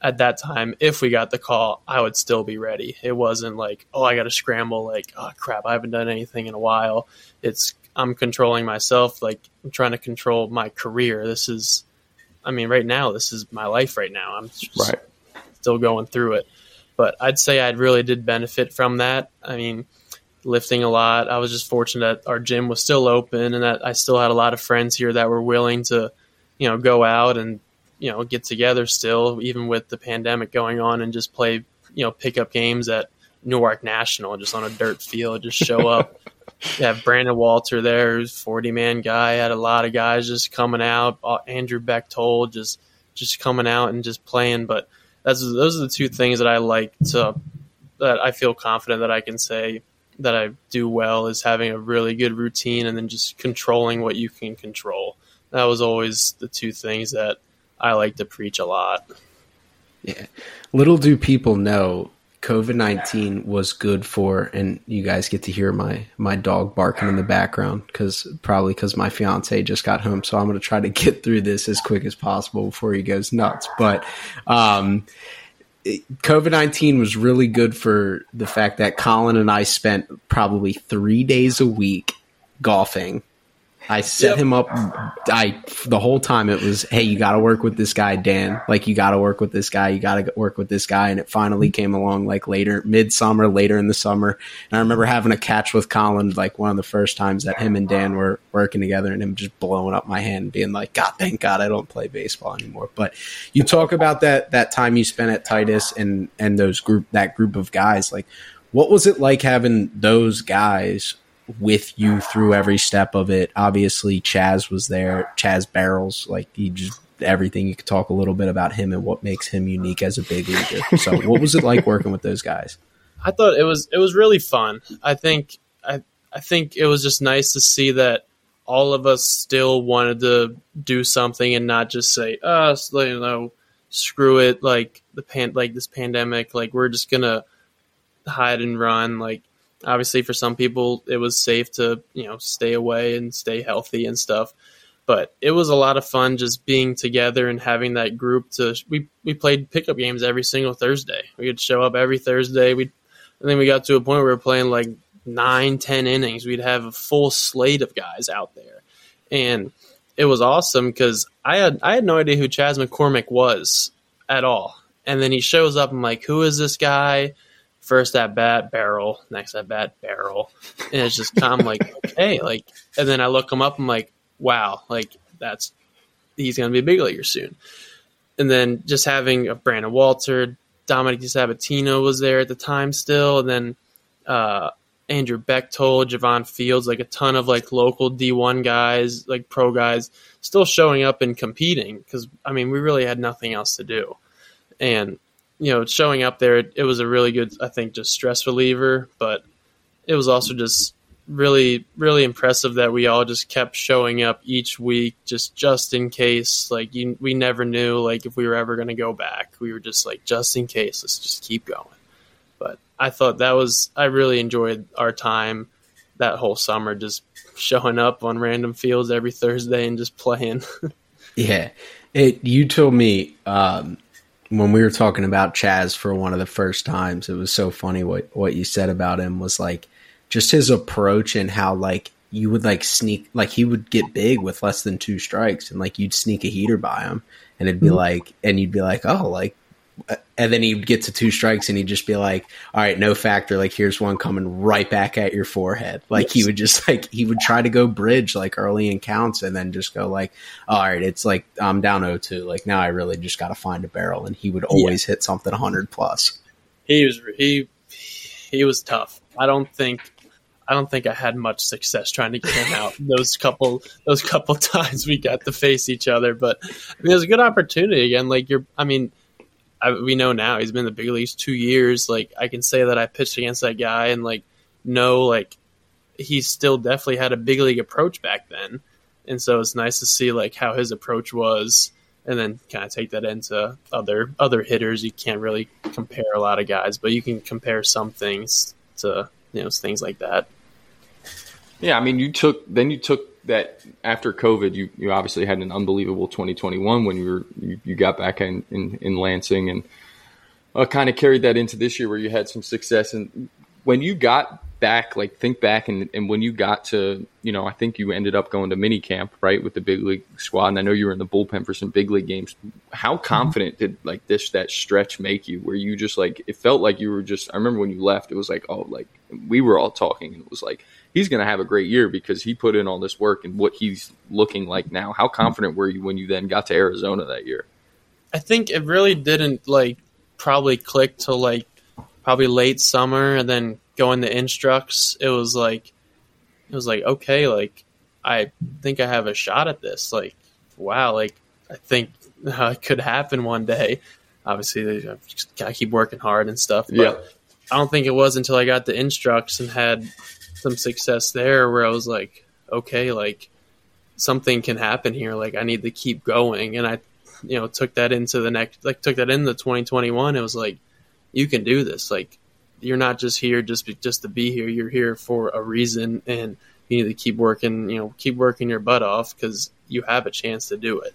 at that time, if we got the call, I would still be ready. It wasn't like, oh, I got to scramble, like, oh, crap, I haven't done anything in a while. It's, I'm controlling myself, like, I'm trying to control my career. This is, I mean, right now, this is my life right now. I'm right. still going through it. But I'd say I really did benefit from that. I mean, lifting a lot. I was just fortunate that our gym was still open and that I still had a lot of friends here that were willing to, you know, go out and you know get together still, even with the pandemic going on, and just play you know pickup games at Newark National, just on a dirt field, just show up. you have Brandon Walter there, who's forty man guy. Had a lot of guys just coming out. Uh, Andrew Bechtold just just coming out and just playing. But that's those are the two things that I like to that I feel confident that I can say that I do well is having a really good routine and then just controlling what you can control. That was always the two things that I like to preach a lot. Yeah. Little do people know COVID 19 was good for, and you guys get to hear my, my dog barking in the background because probably because my fiance just got home. So I'm going to try to get through this as quick as possible before he goes nuts. But, um, COVID 19 was really good for the fact that Colin and I spent probably three days a week golfing I set yep. him up. I the whole time it was, hey, you got to work with this guy, Dan. Like you got to work with this guy. You got to work with this guy. And it finally came along like later, midsummer, later in the summer. And I remember having a catch with Colin like one of the first times that him and Dan were working together, and him just blowing up my hand, being like, God, thank God I don't play baseball anymore. But you talk about that that time you spent at Titus and and those group that group of guys, like. What was it like having those guys with you through every step of it. Obviously, Chas was there. Chas Barrels, like he just everything. You could talk a little bit about him and what makes him unique as a big leaguer. So, what was it like working with those guys? I thought it was it was really fun. I think I I think it was just nice to see that all of us still wanted to do something and not just say, "Uh, oh, you know, screw it." Like the pan, like this pandemic, like we're just gonna hide and run. Like obviously for some people it was safe to you know stay away and stay healthy and stuff but it was a lot of fun just being together and having that group to we we played pickup games every single thursday. We would show up every thursday. We and then we got to a point where we were playing like nine ten innings. We'd have a full slate of guys out there. And it was awesome because i had i had no idea who chas mccormick was at all. And then he shows up i'm like who is this guy first at bat barrel, next at bat barrel, and it's just kind of like okay, like, and then I look him up, I'm like, wow, like that's he's gonna be a big leaguer soon. And then just having a Brandon Walter, Dominic Sabatino was there at the time still, and then uh, Andrew Bechtold, Javon Fields, like a ton of like local D1 guys, like pro guys, still showing up and competing because I mean we really had nothing else to do, and you know showing up there it, it was a really good I think just stress reliever, but it was also just really really impressive that we all just kept showing up each week just just in case like you, we never knew like if we were ever going to go back. We were just like just in case let's just keep going. But i thought that was i really enjoyed our time that whole summer just showing up on random fields every thursday and just playing. Yeah. It you told me um when we were talking about chas for one of the first times it was so funny what what you said about him was like just his approach and how like you would like sneak like he would get big with less than two strikes and like you'd sneak a heater by him and it'd be mm-hmm. like and you'd be like oh like and then he'd get to two strikes and he'd just be like all right no factor like here's one coming right back at your forehead like yes. he would just like he would try to go bridge like early in counts and then just go like all right it's like i'm down 0-2 like now i really just got to find a barrel and he would always yeah. hit something 100 plus he was he he was tough i don't think I don't think I had much success trying to get him out those couple those couple times we got to face each other. But I mean, it was a good opportunity again. Like you're, I mean, I, we know now he's been in the big leagues two years. Like I can say that I pitched against that guy and like know like he still definitely had a big league approach back then, and so it's nice to see like how his approach was. And then kind of take that into other other hitters. You can't really compare a lot of guys, but you can compare some things to you know things like that. Yeah, I mean, you took then you took that after COVID, you, you obviously had an unbelievable 2021 when you were you, you got back in, in, in Lansing and uh, kind of carried that into this year where you had some success. And when you got back, like think back and, and when you got to, you know, I think you ended up going to mini camp, right, with the big league squad. And I know you were in the bullpen for some big league games. How mm-hmm. confident did like this, that stretch make you where you just like, it felt like you were just, I remember when you left, it was like, oh, like we were all talking and it was like, he's going to have a great year because he put in all this work and what he's looking like now. How confident were you when you then got to Arizona that year? I think it really didn't like probably click till like probably late summer and then going to instructs. It was like it was like okay, like I think I have a shot at this. Like wow, like I think uh, it could happen one day. Obviously, I just gotta keep working hard and stuff. But yeah. I don't think it was until I got the instructs and had some success there where I was like, okay, like something can happen here. Like I need to keep going. And I, you know, took that into the next, like took that into 2021. It was like, you can do this. Like you're not just here just be, just to be here. You're here for a reason and you need to keep working, you know, keep working your butt off because you have a chance to do it.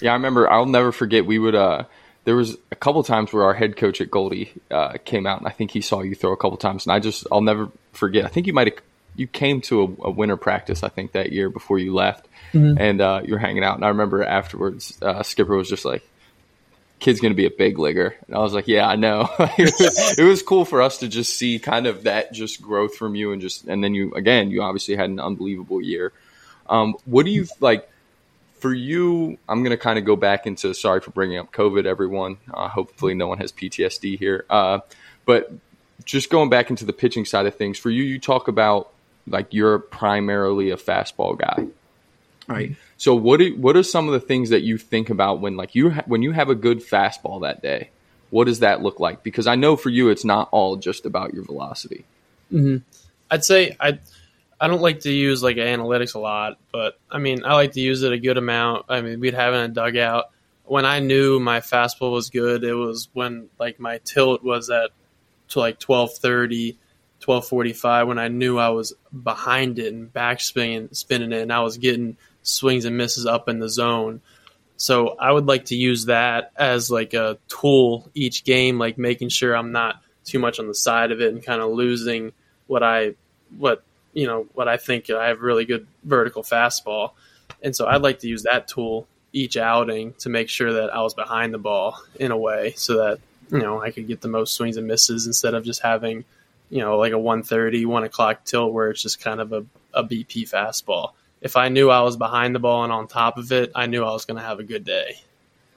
Yeah, I remember. I'll never forget. We would uh, there was a couple times where our head coach at Goldie uh, came out and I think he saw you throw a couple times and I just I'll never forget. I think you might have you came to a, a, winter practice I think that year before you left mm-hmm. and uh, you were hanging out and I remember afterwards uh, Skipper was just like kid's going to be a big leaguer and I was like yeah I know it, was, it was cool for us to just see kind of that just growth from you and just and then you again you obviously had an unbelievable year. Um, what do you like? For you, I'm going to kind of go back into sorry for bringing up COVID, everyone. Uh, hopefully, no one has PTSD here. Uh, but just going back into the pitching side of things, for you, you talk about like you're primarily a fastball guy, right? So, what are, what are some of the things that you think about when like you ha- when you have a good fastball that day? What does that look like? Because I know for you, it's not all just about your velocity. Mm-hmm. I'd say I I don't like to use like analytics a lot, but I mean, I like to use it a good amount. I mean, we'd have in a dugout. When I knew my fastball was good, it was when like my tilt was at to like 1230, 1245 when I knew I was behind it and back spinning, spinning it and I was getting swings and misses up in the zone. So I would like to use that as like a tool each game, like making sure I'm not too much on the side of it and kind of losing what I what you know what I think I have really good vertical fastball, and so I'd like to use that tool each outing to make sure that I was behind the ball in a way so that you know I could get the most swings and misses instead of just having you know like a 130 1 o'clock tilt where it's just kind of a, a BP fastball if I knew I was behind the ball and on top of it, I knew I was going to have a good day.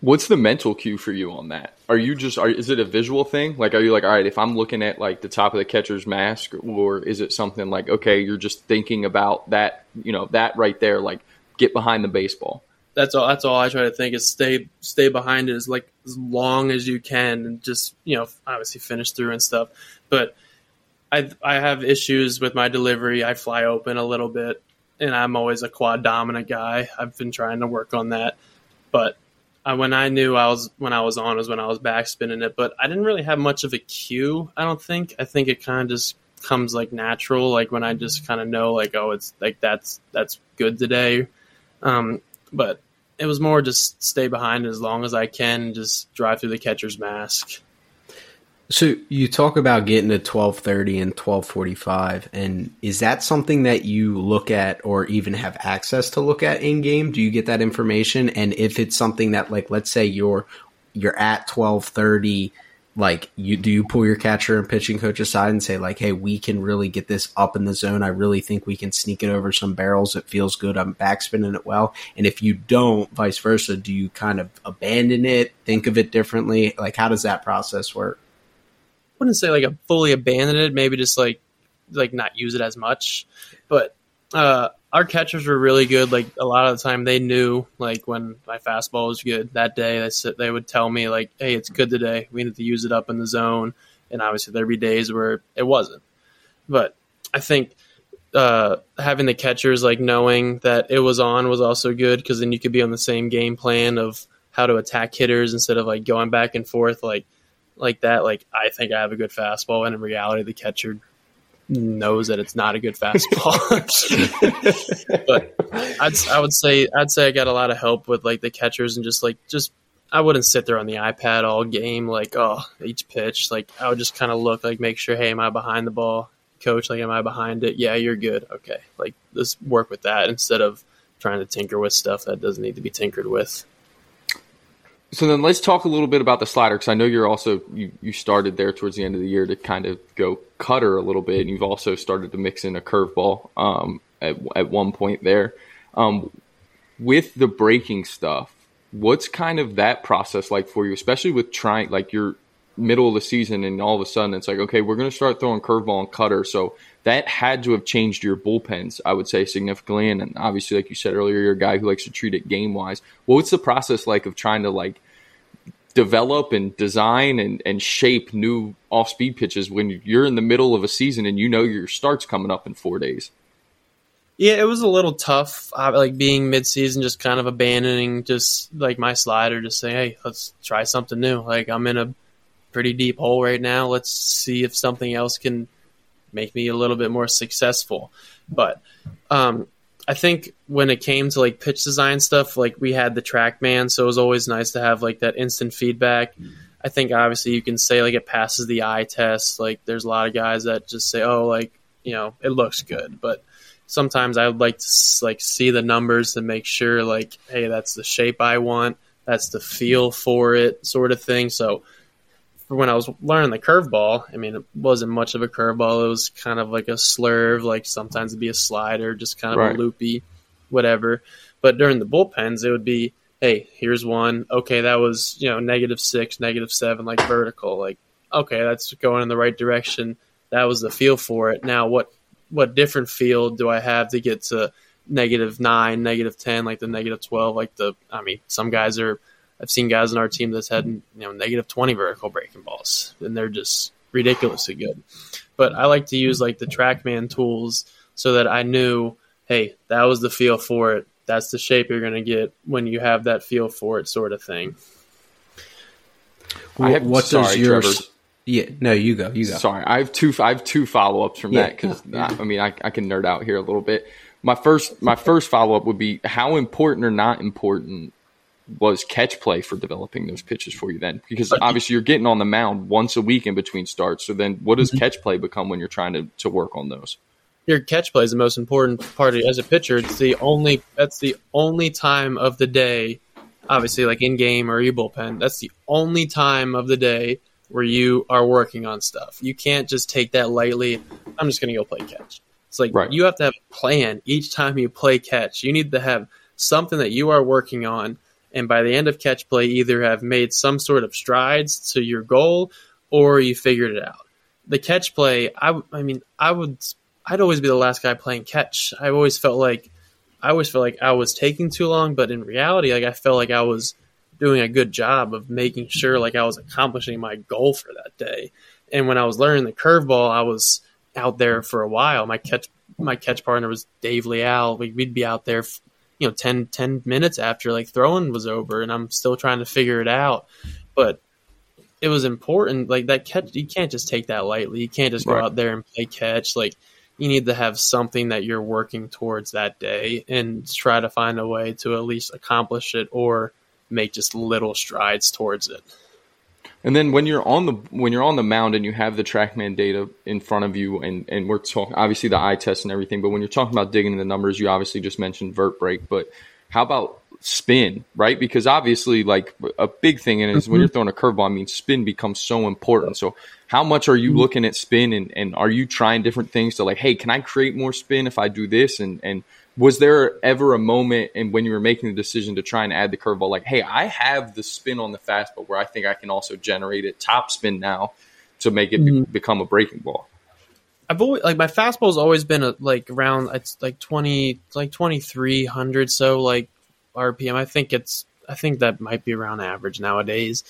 What's the mental cue for you on that? Are you just are is it a visual thing? Like are you like all right, if I'm looking at like the top of the catcher's mask or is it something like okay, you're just thinking about that, you know, that right there like get behind the baseball. That's all that's all I try to think is stay stay behind it as like as long as you can and just, you know, obviously finish through and stuff. But I I have issues with my delivery. I fly open a little bit and I'm always a quad dominant guy. I've been trying to work on that. But I, when I knew I was when I was on was when I was back spinning it, but I didn't really have much of a cue. I don't think. I think it kind of just comes like natural, like when I just kind of know, like oh, it's like that's that's good today. Um, but it was more just stay behind as long as I can, just drive through the catcher's mask. So you talk about getting to twelve thirty and twelve forty five, and is that something that you look at or even have access to look at in game? Do you get that information? And if it's something that, like, let's say you're you're at twelve thirty, like, you do you pull your catcher and pitching coach aside and say, like, hey, we can really get this up in the zone. I really think we can sneak it over some barrels. It feels good. I'm backspinning it well. And if you don't, vice versa, do you kind of abandon it, think of it differently? Like, how does that process work? Wouldn't say like a fully abandoned it, maybe just like like not use it as much. But uh, our catchers were really good. Like a lot of the time, they knew like when my fastball was good that day. They said they would tell me like, "Hey, it's good today. We need to use it up in the zone." And obviously, there'd be days where it wasn't. But I think uh, having the catchers like knowing that it was on was also good because then you could be on the same game plan of how to attack hitters instead of like going back and forth. Like like that, like I think I have a good fastball, and in reality, the catcher knows that it's not a good fastball. but I'd, I would say I'd say I got a lot of help with like the catchers and just like just I wouldn't sit there on the iPad all game like oh each pitch like I would just kind of look like make sure hey am I behind the ball coach like am I behind it yeah you're good okay like let's work with that instead of trying to tinker with stuff that doesn't need to be tinkered with. So then let's talk a little bit about the slider because I know you're also you, you started there towards the end of the year to kind of go cutter a little bit, and you've also started to mix in a curveball um, at at one point there. Um, with the breaking stuff, what's kind of that process like for you, especially with trying like you're middle of the season and all of a sudden it's like okay we're going to start throwing curveball and cutter so that had to have changed your bullpens i would say significantly and, obviously like you said earlier you're a guy who likes to treat it game wise what's the process like of trying to like develop and design and, and shape new off speed pitches when you're in the middle of a season and you know your start's coming up in four days yeah, it was a little tough, uh, like being mid-season, just kind of abandoning just like my slider, just saying, "Hey, let's try something new." Like I'm in a pretty deep hole right now. Let's see if something else can make me a little bit more successful. But um, I think when it came to like pitch design stuff, like we had the TrackMan, so it was always nice to have like that instant feedback. I think obviously you can say like it passes the eye test. Like there's a lot of guys that just say, "Oh, like you know, it looks good," but sometimes I would like to like see the numbers to make sure like, hey, that's the shape I want, that's the feel for it, sort of thing. So for when I was learning the curveball, I mean, it wasn't much of a curveball. It was kind of like a slurve, like sometimes it'd be a slider, just kind of right. a loopy, whatever. But during the bullpens, it would be, hey, here's one. Okay, that was, you know, negative six, negative seven, like vertical. Like, okay, that's going in the right direction. That was the feel for it. Now, what what different feel do I have to get to negative nine, negative ten, like the negative twelve? Like the, I mean, some guys are I've seen guys in our team that's had you know negative twenty vertical breaking balls, and they're just ridiculously good. But I like to use like the TrackMan tools so that I knew, hey, that was the feel for it. That's the shape you're going to get when you have that feel for it, sort of thing. I have, what sorry, does your Trevor, yeah no you go you go sorry I have two I have two follow ups from yeah. that because I, I mean I, I can nerd out here a little bit. My first my first follow up would be how important or not important was catch play for developing those pitches for you then? Because obviously you're getting on the mound once a week in between starts. So then what does mm-hmm. catch play become when you're trying to, to work on those? Your catch play is the most important part as a pitcher. It's the only that's the only time of the day, obviously like in game or your bullpen, that's the only time of the day where you are working on stuff. You can't just take that lightly. I'm just gonna go play catch. It's like Right. you have to have a plan each time you play catch. You need to have something that you are working on, and by the end of catch play, either have made some sort of strides to your goal or you figured it out. The catch play, I, I mean, I would, I'd always be the last guy playing catch. I always felt like, I always felt like I was taking too long, but in reality, like I felt like I was doing a good job of making sure like I was accomplishing my goal for that day. And when I was learning the curveball, I was out there for a while. My catch my catch partner was Dave Leal. We, we'd be out there, you know, 10, 10 minutes after like throwing was over, and I'm still trying to figure it out. But it was important. Like that catch, you can't just take that lightly. You can't just go out there and play catch. Like you need to have something that you're working towards that day, and try to find a way to at least accomplish it or make just little strides towards it. And then when you're on the when you're on the mound and you have the TrackMan data in front of you, and and we're talking obviously the eye test and everything, but when you're talking about digging in the numbers, you obviously just mentioned vert break, but how about spin, right? Because obviously, like a big thing in it is when you're mm-hmm. throwing a curveball, I mean, spin becomes so important. So, how much are you mm-hmm. looking at spin, and and are you trying different things to like, hey, can I create more spin if I do this? And and was there ever a moment and when you were making the decision to try and add the curveball, like, hey, I have the spin on the fastball where I think I can also generate it top spin now to make it be- become a breaking ball. I've always like my fastball's always been a, like around it's like twenty like twenty three hundred so like RPM. I think it's I think that might be around average nowadays,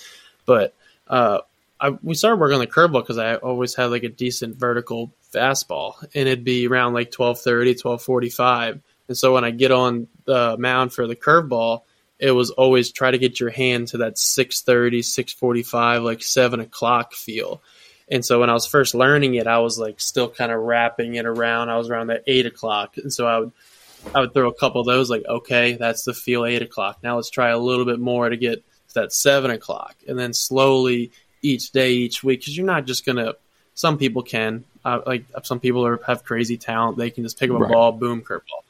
but uh, I we started working on the curveball because I always had like a decent vertical fastball, and it'd be around like 1230, 1245. And so when I get on the mound for the curveball, it was always try to get your hand to that 630, 645, like seven o'clock feel. And so when I was first learning it, I was like still kind of wrapping it around. I was around that eight o'clock, and so I would I would throw a couple of those. Like, okay, that's the feel eight o'clock. Now let's try a little bit more to get to that seven o'clock, and then slowly each day, each week, because you're not just gonna. Some people can, uh, like some people are, have crazy talent. They can just pick up a Right. ball, boom, curveball.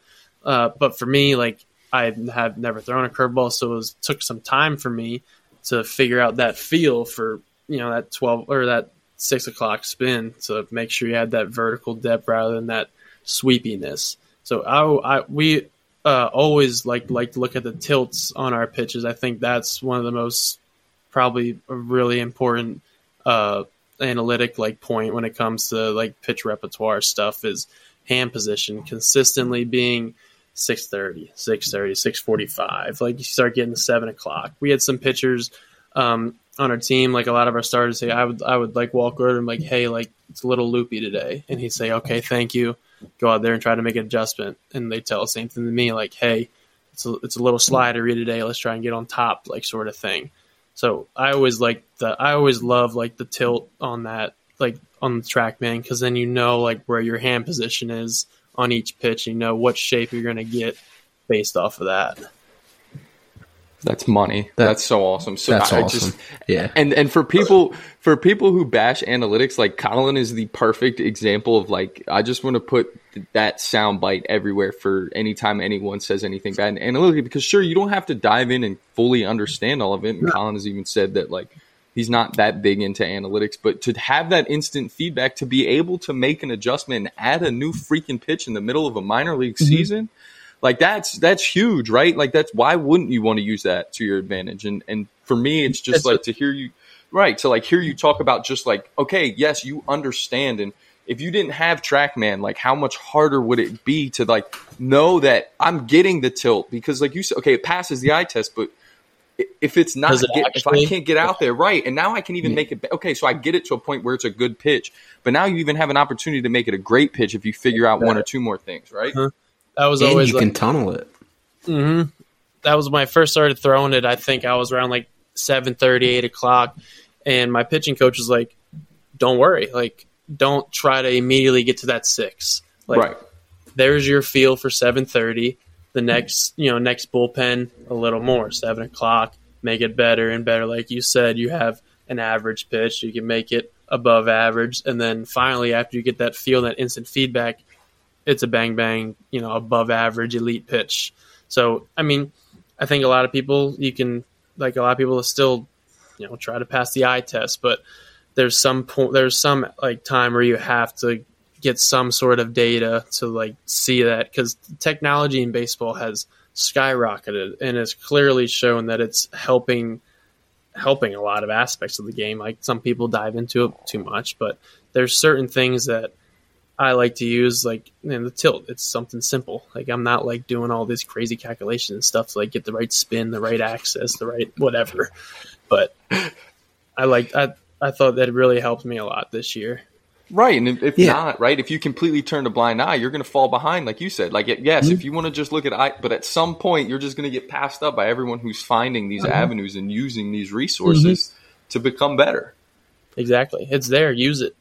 Uh, but for me, like I have never thrown a curveball, so it was, took some time for me to figure out that feel for you know that twelve or that six o'clock spin to make sure you had that vertical depth rather than that sweepiness. So I, I we uh, always like like to look at the tilts on our pitches. I think that's one of the most probably a really important uh, analytic like point when it comes to like pitch repertoire stuff is hand position consistently being 630 630 645 like you start getting 7 o'clock. We had some pitchers um, on our team like a lot of our starters say i would i would like walk over and like hey like it's a little loopy today. And he'd say okay thank you. Go out there and try to make an adjustment. And they tell the same thing to me like hey it's a, it's a little slidery today. Let's try and get on top like sort of thing. So i always like the i always love like the tilt on that like on the trackman because then you know like where your hand position is on each pitch you know what shape you're going to get based off of that That's money. That- that's so awesome. So That's I awesome. just yeah. and and for people for people who bash analytics, like Colin is the perfect example of like I just want to put that sound bite everywhere for anytime anyone says anything bad in analytics because sure you don't have to dive in and fully understand all of it. And Colin has even said that like he's not that big into analytics, but to have that instant feedback to be able to make an adjustment and add a new freaking pitch in the middle of a minor league mm-hmm. season like that's that's huge right? Like that's why wouldn't you want to use that to your advantage? And and for me it's just It's like a- to hear you right to like hear you talk about just like okay yes you understand and if you didn't have trackman like how much harder would it be to like know that i'm getting the tilt? Because like you said okay it passes the eye test but if it's not it get, if i can't get out there right and now i can even make it okay so i get it to a point where it's a good pitch but now you even have an opportunity to make it a great pitch if you figure out one or two more things right Huh. that was And always you like, can tunnel it. hmm That was when I first started throwing it. I think I was around like 7:30, 8 o'clock, and my pitching coach was like, "Don't worry, like don't try to immediately get to that six. Like right there's your feel for 7:30. The next, you know, next bullpen a little more, seven o'clock. Make it better and better. Like you said, you have an average pitch. You can make it above average, and then finally, after you get that feel, that instant feedback, it's a bang bang, you know, above average elite pitch. So, I mean, I think a lot of people you can like a lot of people still, you know, try to pass the eye test, but there's some point there's some like time where you have to get some sort of data to like see that because technology in baseball has skyrocketed and has clearly shown that it's helping helping a lot of aspects of the game. Like some people dive into it too much, but there's certain things that I like to use, like in the tilt. It's something simple. Like I'm not like doing all this crazy calculation and stuff to like get the right spin, the right access, the right whatever. But I like I I thought that really helped me a lot this year. Right, and if, if yeah. not, right, if you completely turn a blind eye, you're going to fall behind, like you said. Like, yes, mm-hmm. if you want to just look at, I, but at some point, you're just going to get passed up by everyone who's finding these mm-hmm. avenues and using these resources mm-hmm. to become better. Exactly, it's there. Use it.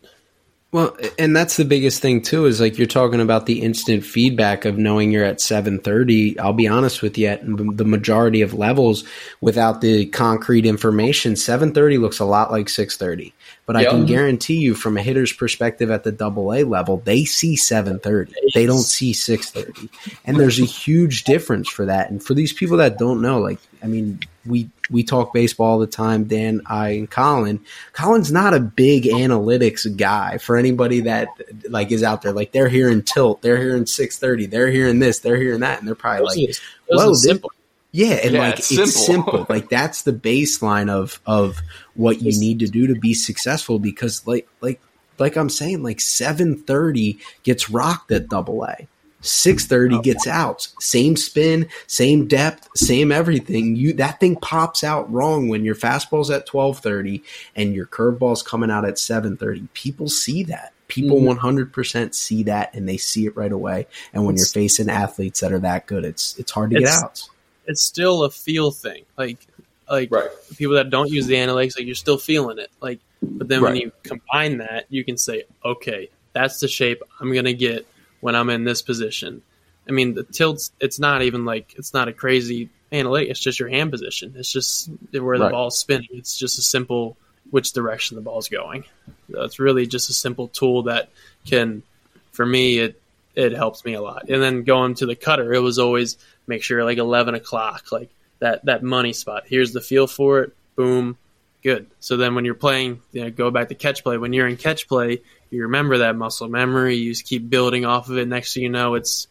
Well, and that's the biggest thing too is like you're talking about the instant feedback of knowing you're at 7:30. I'll be honest with you, at the majority of levels without the concrete information, 7:30 looks a lot like 6:30. But yep. I can guarantee you from a hitter's perspective at the double A level, they see 7:30. They don't see 6:30. And there's a huge difference for that. And for these people that don't know, like I mean, we we talk baseball all the time, Dan, I, and Colin. Colin's not a big analytics guy for anybody that like is out there. Like they're hearing tilt, they're hearing six thirty, they're hearing this, they're hearing that, and they're probably like, "Whoa, simple." Yeah, and yeah, like it's, it's simple. simple. like that's the baseline of of what you need to do to be successful. Because like like like I'm saying, like seven thirty gets rocked at Double A. 630 gets out. Same spin, same depth, same everything. You that thing pops out wrong when your fastball's at 1230 and your curveball's coming out at 730. People see that. People mm-hmm. 100% see that and they see it right away. And when it's, you're facing athletes that are that good, it's it's hard to get out. It's still a feel thing. Like like right. people that don't use the analytics, like you're still feeling it. Like but then right. when you combine that, you can say, okay, that's the shape I'm gonna get when I'm in this position. I mean, the tilts, it's not even like, it's not a crazy analytic. It's just your hand position. It's just where the right. ball's spinning. It's just a simple which direction the ball's going. So it's really just a simple tool that can, for me, it, it helps me a lot. And then going to the cutter, it was always make sure like 11 o'clock, like that, that money spot. Here's the feel for it. Boom. Good. So then when you're playing, you know, go back to catch play. When you're in catch play, you remember that muscle memory. You just keep building off of it. Next thing you know, it's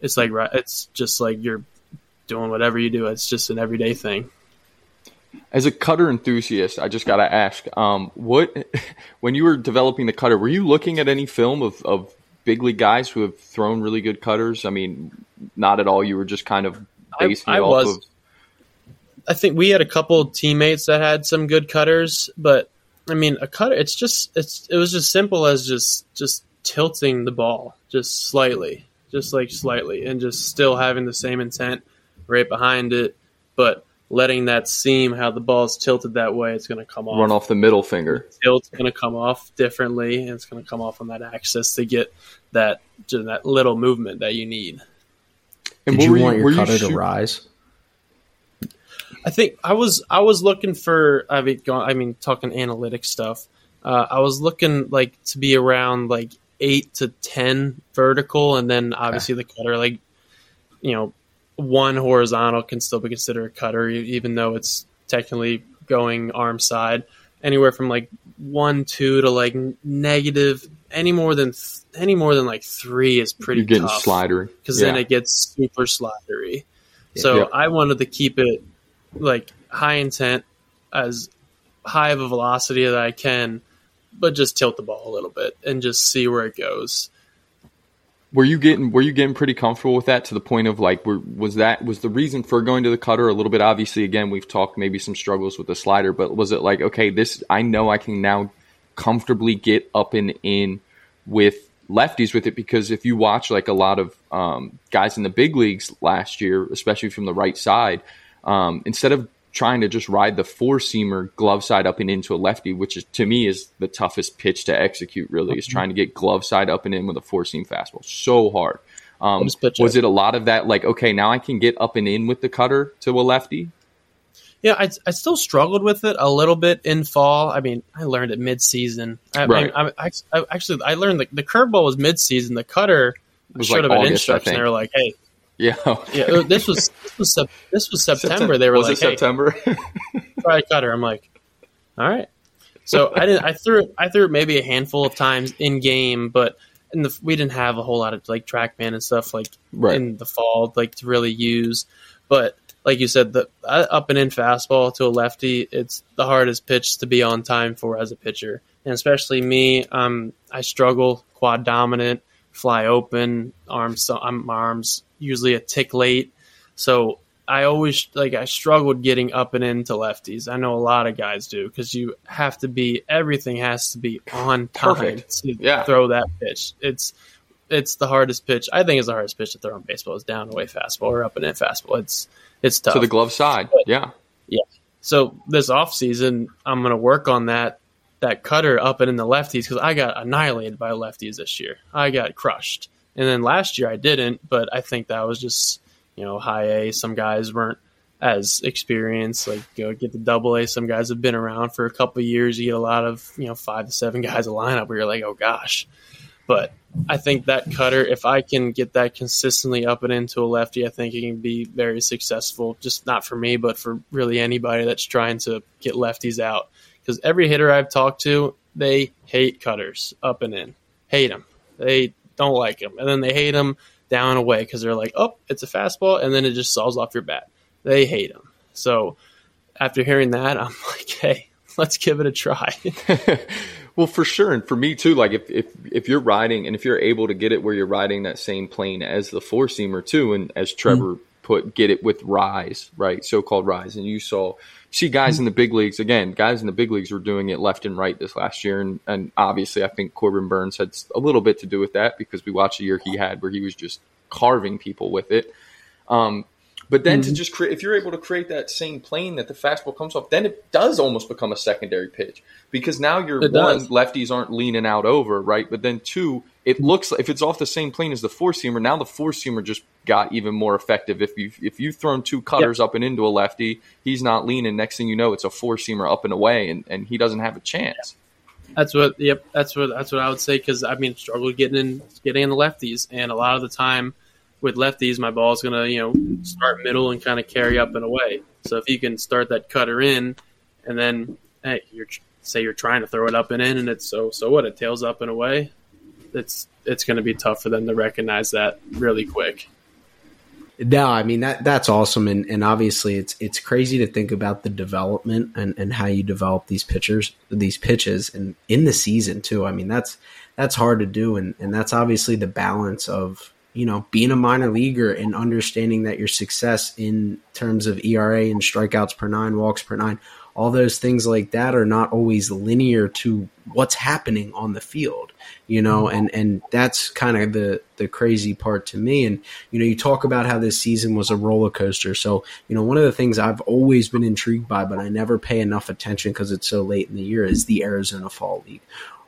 it's like it's just like you're doing whatever you do. It's just an everyday thing. As a cutter enthusiast, I just got to ask, um, what when you were developing the cutter, were you looking at any film of, of big league guys who have thrown really good cutters? I mean, not at all. You were just kind of basing I, I off was. of. I think we had a couple teammates that had some good cutters, but I mean, a cutter. It's just it's it was just simple as just just tilting the ball just slightly, just like slightly, and just still having the same intent right behind it, but letting that seam how the ball is tilted that way, it's going to come off. Run off the middle finger. Tilt's going to come off differently, and it's going to come off on that axis to get that just that little movement that you need. And Did you want your cutter you to rise? I think I was I was looking for I mean I mean talking analytic stuff. Uh, I was looking like to be around like eight to ten vertical, and then obviously the cutter like you know one horizontal can still be considered a cutter, even though it's technically going arm side. Anywhere from like one two to like negative any more than th- any more than like three is pretty You're getting tough slidery because yeah. then it gets super slidery. So yeah. I wanted to keep it like high intent as high of a velocity that I can, but just tilt the ball a little bit and just see where it goes. Were you getting were you getting pretty comfortable with that to the point of like were, was that was the reason for going to the cutter a little bit? Obviously again we've talked maybe some struggles with the slider but was it like okay this I know I can now comfortably get up and in with lefties with it because if you watch like a lot of um, guys in the big leagues last year especially from the right side um, instead of trying to just ride the four seamer glove side up and into a lefty, which is to me is the toughest pitch to execute. Really, is trying to get glove side up and in with a four seam fastball. So hard. Um, was it a lot of that? Like, okay, now I can get up and in with the cutter to a lefty. Yeah, I, I still struggled with it a little bit in fall. I mean, I learned it mid season. I, right. I, I, I, actually I learned the, the curveball was mid season. The cutter was should like have been instruction. They were like, hey, yeah. yeah. This was this was this was September. September. They were was like, September. Hey, try cutter. I'm like, all right. So I didn't. I threw it. I threw it maybe a handful of times in game, but in the we didn't have a whole lot of like TrackMan and stuff like Right. in the fall like to really use. But like you said, the uh, up and in fastball to a lefty, it's the hardest pitch to be on time for as a pitcher, and especially me. Um, I struggle quad dominant, fly open, arms. So I'm my arms usually a tick late, so I always like I struggled getting up and into lefties. I know a lot of guys do because you have to be everything has to be on time Perfect. to Yeah. throw that pitch. It's it's the hardest pitch. I think it's the hardest pitch to throw in baseball is down away fastball or up and in fastball. It's it's tough. to the glove side. Yeah. Yeah. So this off season, I'm going to work on that that cutter up and in the lefties because I got annihilated by lefties this year. I got crushed, and then last year I didn't. But I think that was just you know high A. Some guys weren't as experienced. Like you know, get the double A. Some guys have been around for a couple years. You get a lot of you know five to seven guys a lineup where you're like, oh gosh. But I think that cutter, if I can get that consistently up and into a lefty, I think it can be very successful. Just not for me, but for really anybody that's trying to get lefties out. Because every hitter I've talked to, they hate cutters up and in, hate them. They don't like him, and then they hate him down away because they're like, oh, it's a fastball, and then it just saws off your bat. They hate him. So after hearing that, I'm like, hey, let's give it a try. well, for sure, and for me too. Like if if if you're riding and if you're able to get it where you're riding that same plane as the four seamer too, and as mm-hmm. Trevor put, get it with rise, right? So called rise, and you saw see guys in the big leagues again. Guys in the big leagues were doing it left and right this last year, and and obviously I think Corbin Burnes had a little bit to do with that because we watched a year he had where he was just carving people with it. Um, but then to mm-hmm. just create, if you're able to create that same plane that the fastball comes off, then it does almost become a secondary pitch because now you're It one does. lefties aren't leaning out over, right? But then two, it looks like if it's off the same plane as the four seamer, now the four seamer just got even more effective. If you if you've thrown two cutters up and into a lefty, he's not leaning. Next thing you know, it's a four seamer up and away, and, and he doesn't have a chance. That's what. Yep. That's what. That's what I would say. Because I mean, struggled getting in, getting in the lefties, and a lot of the time with lefties, my ball's gonna you know start middle and kind of carry up and away. So if you can start that cutter in, and then hey, you're say you're trying to throw it up and in, and it's so so what? It tails up and away. It's it's going to be tough for them to recognize that really quick. No, I mean that that's awesome, and, and obviously it's it's crazy to think about the development and, and how you develop these pitchers, these pitches, and in the season too. I mean that's that's hard to do, and and that's obviously the balance of you know being a minor leaguer and understanding that your success in terms of ERA and strikeouts per nine, walks per nine, all those things like that are not always linear to what's happening on the field you know and and that's kind of the the crazy part to me. And you know you talk about how this season was a roller coaster. So you know one of the things i've always been intrigued by but i never pay enough attention because it's so late in the year is the arizona fall league.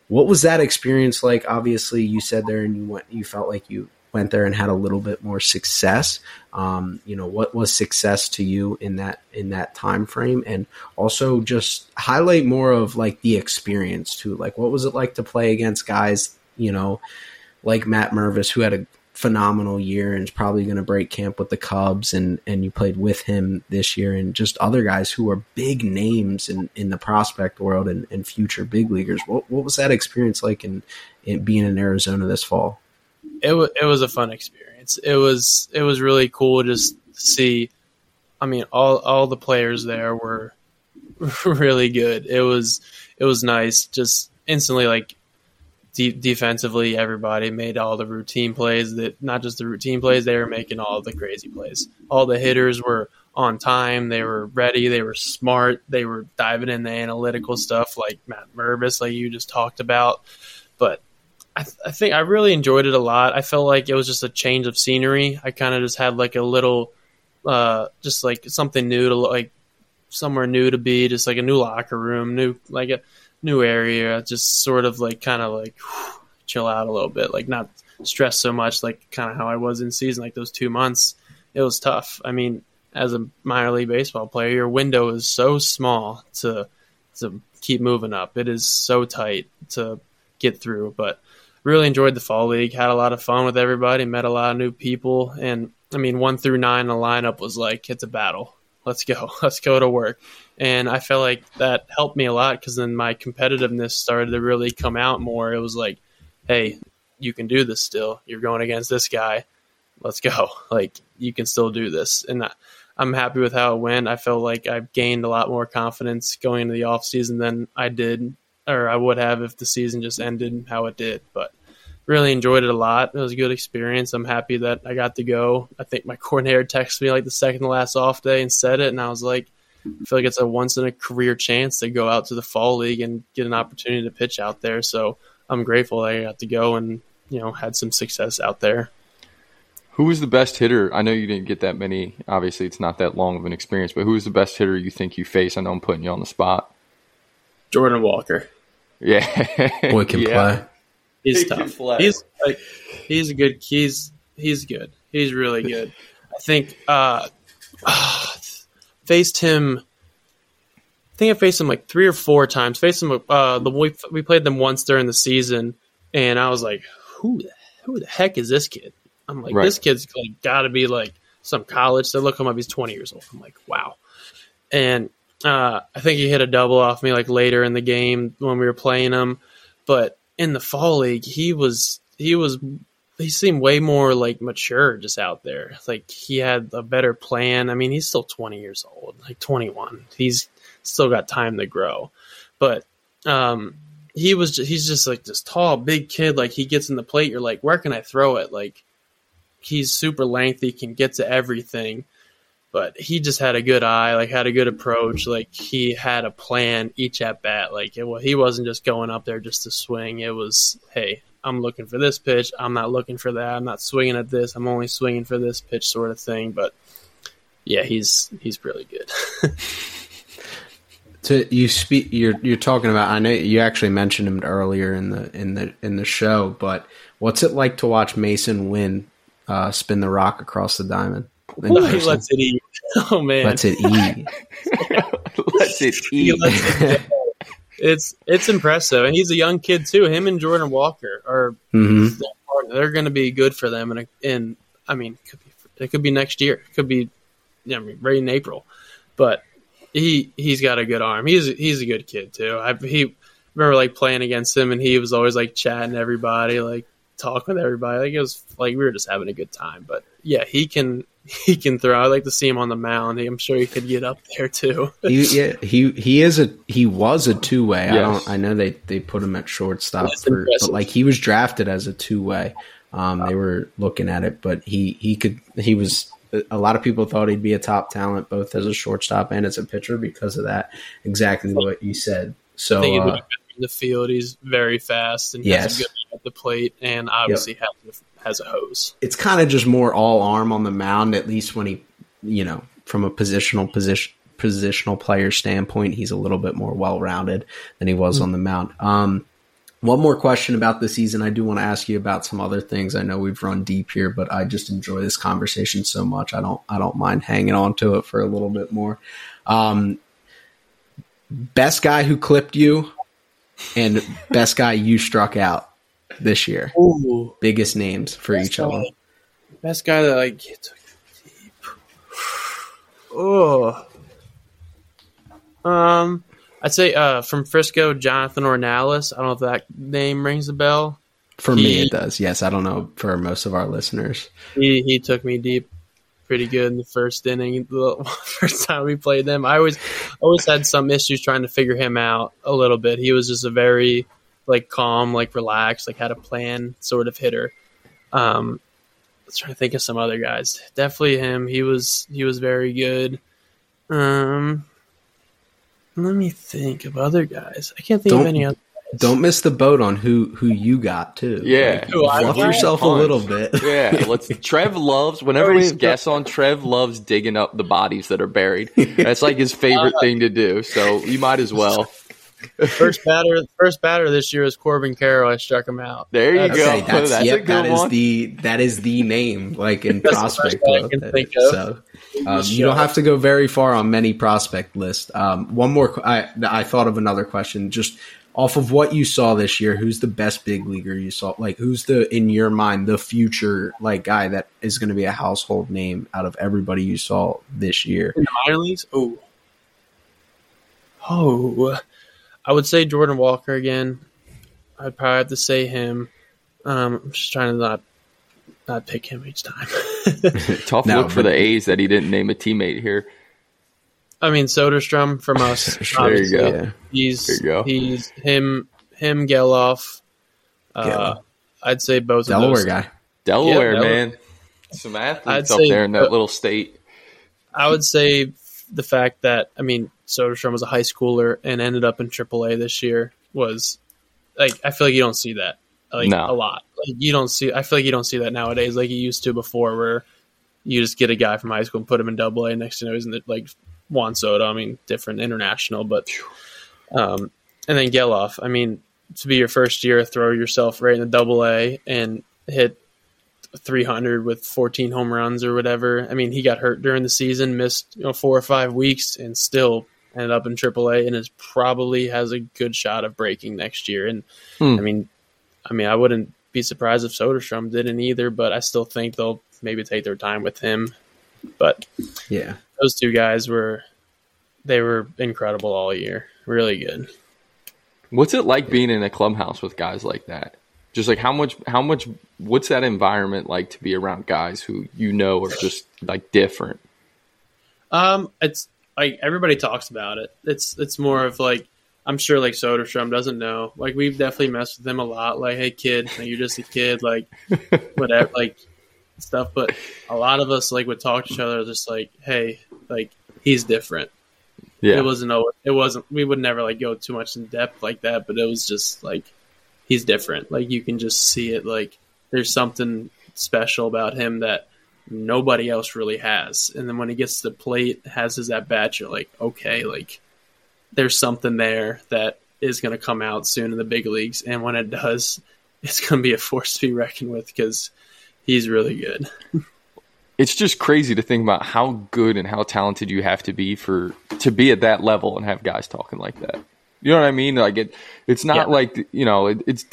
What was that experience like? Obviously you said there and you went you felt like you went there and had a little bit more success. Um, you know what was success to you in that in that time frame and also just highlight more of like the experience too. Like what was it like to play against guys you know like matt mervis who had a phenomenal year and is probably going to break camp with the cubs and and you played with him this year and just other guys who are big names in in the prospect world and, and future big leaguers. What, what was that experience like in, in being in arizona this fall it was it was a fun experience. It was it was really cool just to see. I mean, all all the players there were really good. It was it was nice. Just instantly, like de- defensively, everybody made all the routine plays. That not just the routine plays; they were making all the crazy plays. All the hitters were on time. They were ready. They were smart. They were diving in the analytical stuff, like Matt Mervis, like you just talked about. But I, th- I think I really enjoyed it a lot. I felt like it was just a change of scenery. I kind of just had like a little, uh, just like something new to like somewhere new to be, just like a new locker room, new like a new area, just sort of like kind of like whew, chill out a little bit, like not stress so much, like kind of how I was in season, like those two months. It was tough. I mean, as a minor league baseball player, your window is so small to to keep moving up. It is so tight to get through, but really enjoyed the fall league. Had a lot of fun with everybody. Met a lot of new people, and I mean, one through nine, the lineup was like it's a battle. Let's go. Let's go to work. And I felt like that helped me a lot because then my competitiveness started to really come out more. It was like, hey, you can do this still. You're going against this guy. Let's go. Like you can still do this. And I'm happy with how it went. I felt like I gained a lot more confidence going into the off season than I did or I would have if the season just ended how it did. But really enjoyed it a lot. It was a good experience. I'm happy that I got to go. I think my coordinator texted me like the second to last off day and said it, and I was like, I feel like it's a once in a career chance to go out to the fall league and get an opportunity to pitch out there. So I'm grateful I got to go and you know had some success out there. Who was the best hitter? I know you didn't get that many. Obviously, it's not that long of an experience, but who was the best hitter you think you face? I know I'm putting you on the spot. Jordan Walker. Yeah, boy can yeah. play. He's He tough. play. He's like he's a good. He's he's good. He's really good. I think uh, faced him. I think I faced him like three or four times. Faced him. Uh, the we we played them once during the season, and I was like, who the, who the heck is this kid? I'm like, Right. this kid's like, got to be like some college. So look him up. He's 20 years old. I'm like, wow. And uh, I think he hit a double off me like later in the game when we were playing him, but in the fall league, he was he was he seemed way more like mature just out there. Like he had a better plan. I mean, he's still 20 years old, like 21. He's still got time to grow, but um, he was just, he's just like this tall, big kid. Like he gets in the plate, you're like, where can I throw it? Like he's super lengthy, can get to everything. But he just had a good eye, like had a good approach, like he had a plan each at bat. Like it, wa- he wasn't just going up there just to swing. It was, hey, I'm looking for this pitch. I'm not looking for that. I'm not swinging at this. I'm only swinging for this pitch, sort of thing. But yeah, he's he's really good. To you speak, you're you're talking about. I know you actually mentioned him earlier in the in the in the show, but what's it like to watch Masyn Winn, uh, spin the rock across the diamond? He lets it eat. Oh man, Lets it eat. Let's it eat. lets it it's it's impressive, and he's a young kid too. Him and Jordan Walker are hmm they're going to be good for them, and in I mean, it could be it could be next year, it could be I mean, right in April, but he he's got a good arm. He's he's a good kid too. I he remember like playing against him, and he was always like chatting everybody, like talking with everybody. Like it was like we were just having a good time. But yeah, he can he can throw. I'd like to see him on the mound. I'm sure he could get up there too. he, yeah, he he is a he was a two way. I don't. I know they they put him at shortstop, for, but like he was drafted as a two way. Um, they were looking at it, but he he could he was. A lot of people thought he'd be a top talent both as a shortstop and as a pitcher because of that. Exactly what you said. So uh, in the field. He's very fast and Yes. has a good at the plate, and obviously has has a hose. it's kind of just more all arm on the mound. At least when he, you know, from a positional position positional player standpoint, he's a little bit more well rounded than he was on the mound. Um, one more question about the season. I do want to ask you about some other things. I know we've run deep here, but I just enjoy this conversation so much. I don't I don't mind hanging on to it for a little bit more. Um, best guy who clipped you, and best guy you struck out this year. Ooh, Biggest names for each of them. Best guy that like took deep. Oh, um, I'd say uh from Frisco, Jonathan Ornelas. I don't know if that name rings a bell. For me, it does. Yes, I don't know for most of our listeners. He he took me deep, pretty good in the first inning. The first time we played them, I always always had some issues trying to figure him out a little bit. He was just a very like calm, like relaxed, like had a plan sort of hitter. Um, let's try to think of some other guys. Definitely him. He was he was very good. Um, let me think of other guys. I can't think Don't- of any other. Don't miss the boat on who who you got too. Yeah. Like, Who I fluff got? yourself a Punch. little bit. Yeah, let's. Trev loves whenever we Already have guests on. Trev loves digging up the bodies that are buried. That's like his favorite thing to do. So you might as well. First batter, first batter this year is Corbin Carroll. I struck him out. There you That's- go. Okay, that's, That's a yep, good that is one. the that is the name like in prospect I can think of. So um, you don't have to go very far on many prospect list. Um, one more, I I thought of another question. Just off of what you saw this year, who's the best big leaguer you saw? Like, who's the in your mind the future like guy that is going to be a household name out of everybody you saw this year? in the minor leagues. Oh, oh, I would say Jordan Walker again. I'd probably have to say him. Um, I'm just trying to not not pick him each time. Tough No, look for the A's that he didn't name a teammate here. I mean, Soderstrom from us. There you go. Yeah. He's There you go. he's him him Gelof. Uh, Gelof. I'd say both of Delaware those. guy. Delaware, Yeah, Delaware. man. Some I'd athletes up say- there in that uh, little state. I would say the fact that I mean Soderstrom was a high schooler and ended up in AAA this year was like I feel like you don't see that like No. a lot. Like, you don't see. I feel like you don't see that nowadays like you used to before, where you just get a guy from high school and put him in Double A. Next to know he's in the, like Juan Soto. I mean, different international, but um, and then Gelof. I mean, to be your first year, throw yourself right in the Double A and hit 300 with 14 home runs or whatever. I mean, he got hurt during the season, missed you know four or five weeks, and still ended up in AAA, and is probably has a good shot of breaking next year. And Hmm. I mean, I mean, I wouldn't be surprised if Soderstrom didn't either, but I still think they'll maybe take their time with him. But Yeah. those two guys were they were incredible all year, really good. What's it like being in a clubhouse with guys like that? Just like how much, how much, what's that environment like to be around guys who you know are just like different? Um, it's like everybody talks about it. It's it's more of like I'm sure like Soderstrom doesn't know. Like we've definitely messed with him a lot. Like, hey kid, like, you're just a kid. Like whatever, like stuff. But a lot of us like would talk to each other just like, hey, like he's different. Yeah. It wasn't. no- It wasn't. We would never like go too much in depth like that. But it was just like he's different. Like you can just see it. Like there's something special about him that nobody else really has. And then when he gets to the plate, has his at bat, you're like, okay, like there's something there that is going to come out soon in the big leagues. And when it does, it's going to be a force to be reckoned with because he's really good. it's just crazy to think about how good and how talented you have to be for to be at that level and have guys talking like that. You know what I mean? Like it, it's not Yeah. like you know, it, it's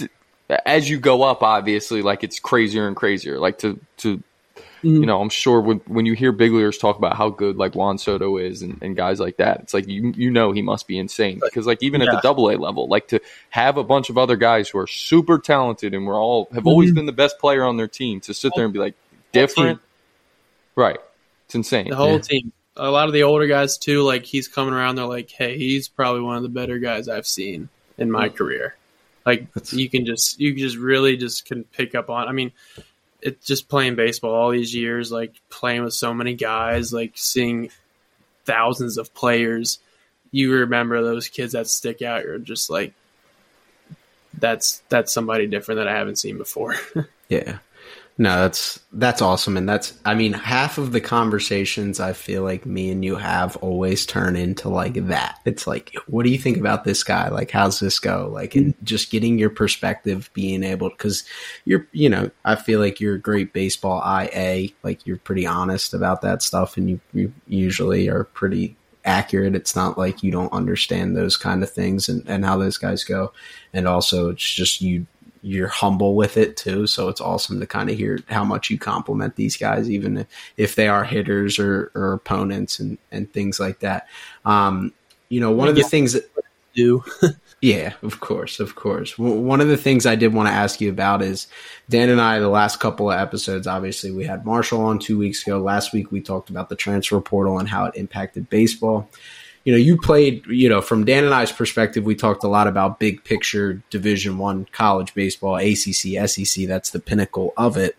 as you go up, obviously, like it's crazier and crazier. Like to to Mm-hmm. you know, I'm sure when when you hear big leaguers talk about how good like Juan Soto is and, and guys like that, it's like you you know he must be insane because like even at the double A level, like to have a bunch of other guys who are super talented and we're all have always mm-hmm. been the best player on their team to sit there and be like different, right? It's insane. The whole Yeah. team. A lot of the older guys too, like he's coming around, they're like, Hey, he's probably one of the better guys I've seen in my career. Like That's- you can just you just really just can pick up on I mean, it's just playing baseball all these years, like playing with so many guys, like seeing thousands of players, you remember those kids that stick out, you're just like that's that's somebody different that I haven't seen before. Yeah. No, that's that's awesome and that's I mean half of the conversations I feel like me and you have always turn into like that. It's like what do you think about this guy? Like how's this go? Like and just getting your perspective being able cuz you're you know, I feel like you're a great baseball IA, like you're pretty honest about that stuff and you, you usually are pretty accurate. It's not like you don't understand those kind of things and, and how those guys go. And also it's just you you're humble with it too. So it's awesome to kind of hear how much you compliment these guys, even if, they are hitters or, or opponents and, and things like that. Um, you know, one of the things that, Do yeah, of course, of course. W- One of the things I did want to ask you about is Dan and I, the last couple of episodes, obviously, we had Marshall on two weeks ago. Last week, we talked about the transfer portal and how it impacted baseball. You know, you played, you know, from Dan and I's perspective, we talked a lot about big picture Division One college baseball, ACC, SEC. That's the pinnacle of it.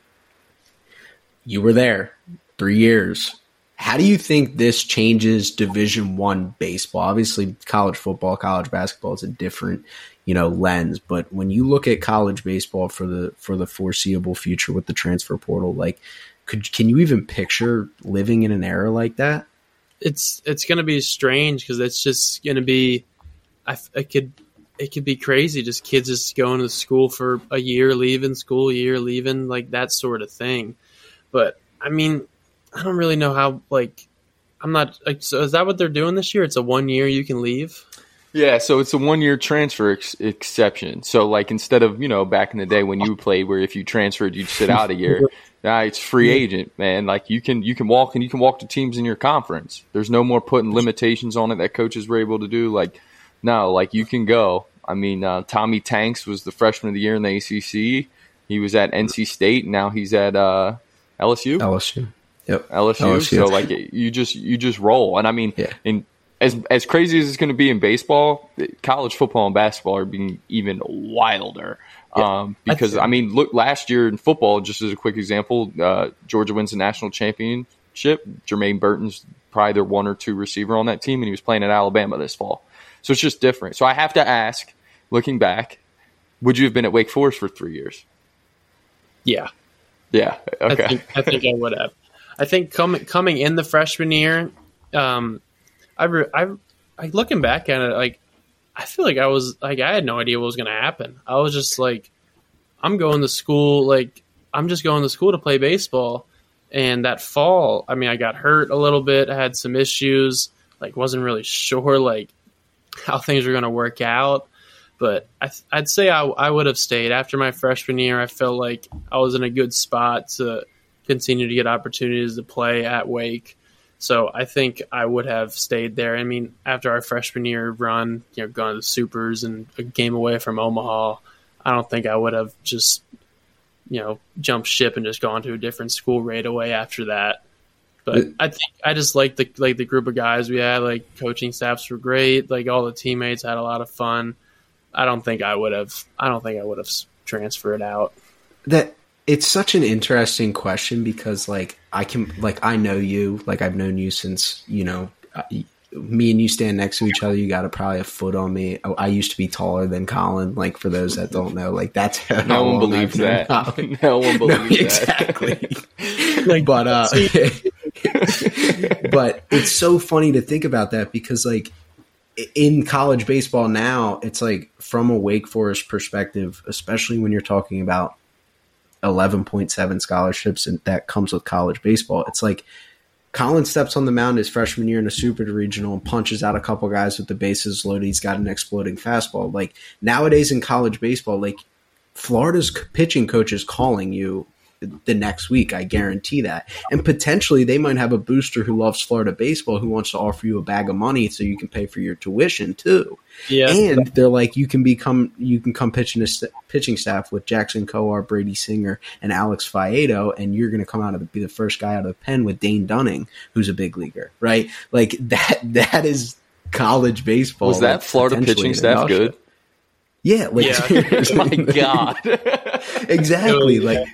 You were there three years. How do you think this changes Division One baseball? Obviously, college football, college basketball is a different, you know, lens. But when you look at college baseball for the for the foreseeable future with the transfer portal, like, could can you even picture living in an era like that? It's it's gonna be strange because it's just gonna be I, it could it could be crazy. Just kids just going to school for a year leaving school year leaving like that sort of thing. But i mean i don't really know how like i'm not like so is that what they're doing this year? It's a one year you can leave? Yeah, so it's a one year transfer ex- exception. So, like, instead of, you know, back in the day when you played where if you transferred, you'd sit out a year, now it's free agent, man. Like, you can, you can walk and you can walk to teams in your conference. There's no more putting limitations on it that coaches were able to do. Like, no, like, you can go. I mean, uh, Tommy Tanks was the freshman of the year in the ACC. He was at NC State. Now he's at uh, LSU. LSU. Yep. LSU. LSU. So like you just you just roll. And I mean, Yeah. in as as crazy as it's going to be in baseball, college football and basketball are being even wilder. Um, because I mean, look, last year in football, just as a quick example, uh, Georgia wins the national championship. Jermaine Burton's probably their one or two receiver on that team, and he was playing at Alabama this fall. So it's just different. So I have to ask, looking back, would you have been at Wake Forest for three years? Yeah, Yeah. Okay. I think I think I would have. I think coming coming in the freshman year, um, I, re, I I looking back at it, like I feel like I was like I had no idea what was going to happen. I was just like, I'm going to school, like I'm just going to school to play baseball. And that fall, I mean, I got hurt a little bit, I had some issues, like wasn't really sure like how things were going to work out. But I, I'd say I, I would have stayed after my freshman year. I felt like I was in a good spot to continue to get opportunities to play at Wake. So I think I would have stayed there. I mean, after our freshman year run, you know, gone to the Supers and a game away from Omaha, I don't think I would have just, you know, jumped ship and just gone to a different school right away after that. But I think I just like the like the group of guys we had. Like coaching staffs were great. Like all the teammates had a lot of fun. I don't think I would have. I don't think I would have transferred out. that it's such an interesting question because like I can like I know you like I've known you since you know uh, me and you stand next to each other you got a, probably a foot on me I, I used to be taller than Colin like for those that don't know like that's how no one believes that. No one No, believes that. exactly like but uh but it's so funny to think about that because like in college baseball now it's like from a wake forest perspective especially when you're talking about 11.7 scholarships and that comes with college baseball it's like Colin steps on the mound his freshman year in a super regional and punches out a couple guys with the bases loaded. He's got an exploding fastball. Like nowadays in college baseball, like Florida's pitching coach is calling you the next week. I guarantee that. And potentially they might have a booster who loves Florida baseball who wants to offer you a bag of money so you can pay for your tuition too. Yeah, And they're like, you can become, you can come pitch in a st- pitching staff with Jackson Kowar, Brady Singer, and Alex Faedo, and you're going to come out of the, be the first guy out of the pen with Dane Dunning, who's a big leaguer, right? Like that, that is college baseball. Was that like, Florida pitching staff nutshell. good? Yeah, like Yeah. My God. exactly. Yeah. Like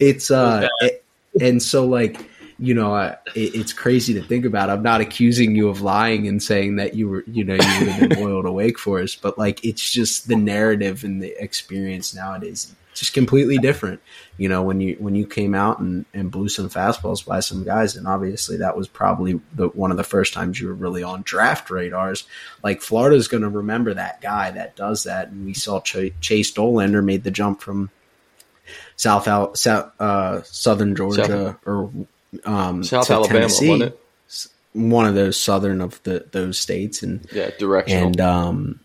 it's uh, it- and so like you know, I, it, it's crazy to think about. I'm not accusing you of lying and saying that you were, you know, you would have been loyal to Wake Forest, but like it's just the narrative and the experience nowadays, just completely different. You know, when you when you came out and, and blew some fastballs by some guys, and obviously that was probably the one of the first times you were really on draft radars. Like Florida's going to remember that guy that does that, and we saw Ch- Chase Dollander made the jump from South Al- South uh, Southern Georgia or um, South Alabama, Tennessee. wasn't it? One of those southern of the those states, and Yeah, directional. and um,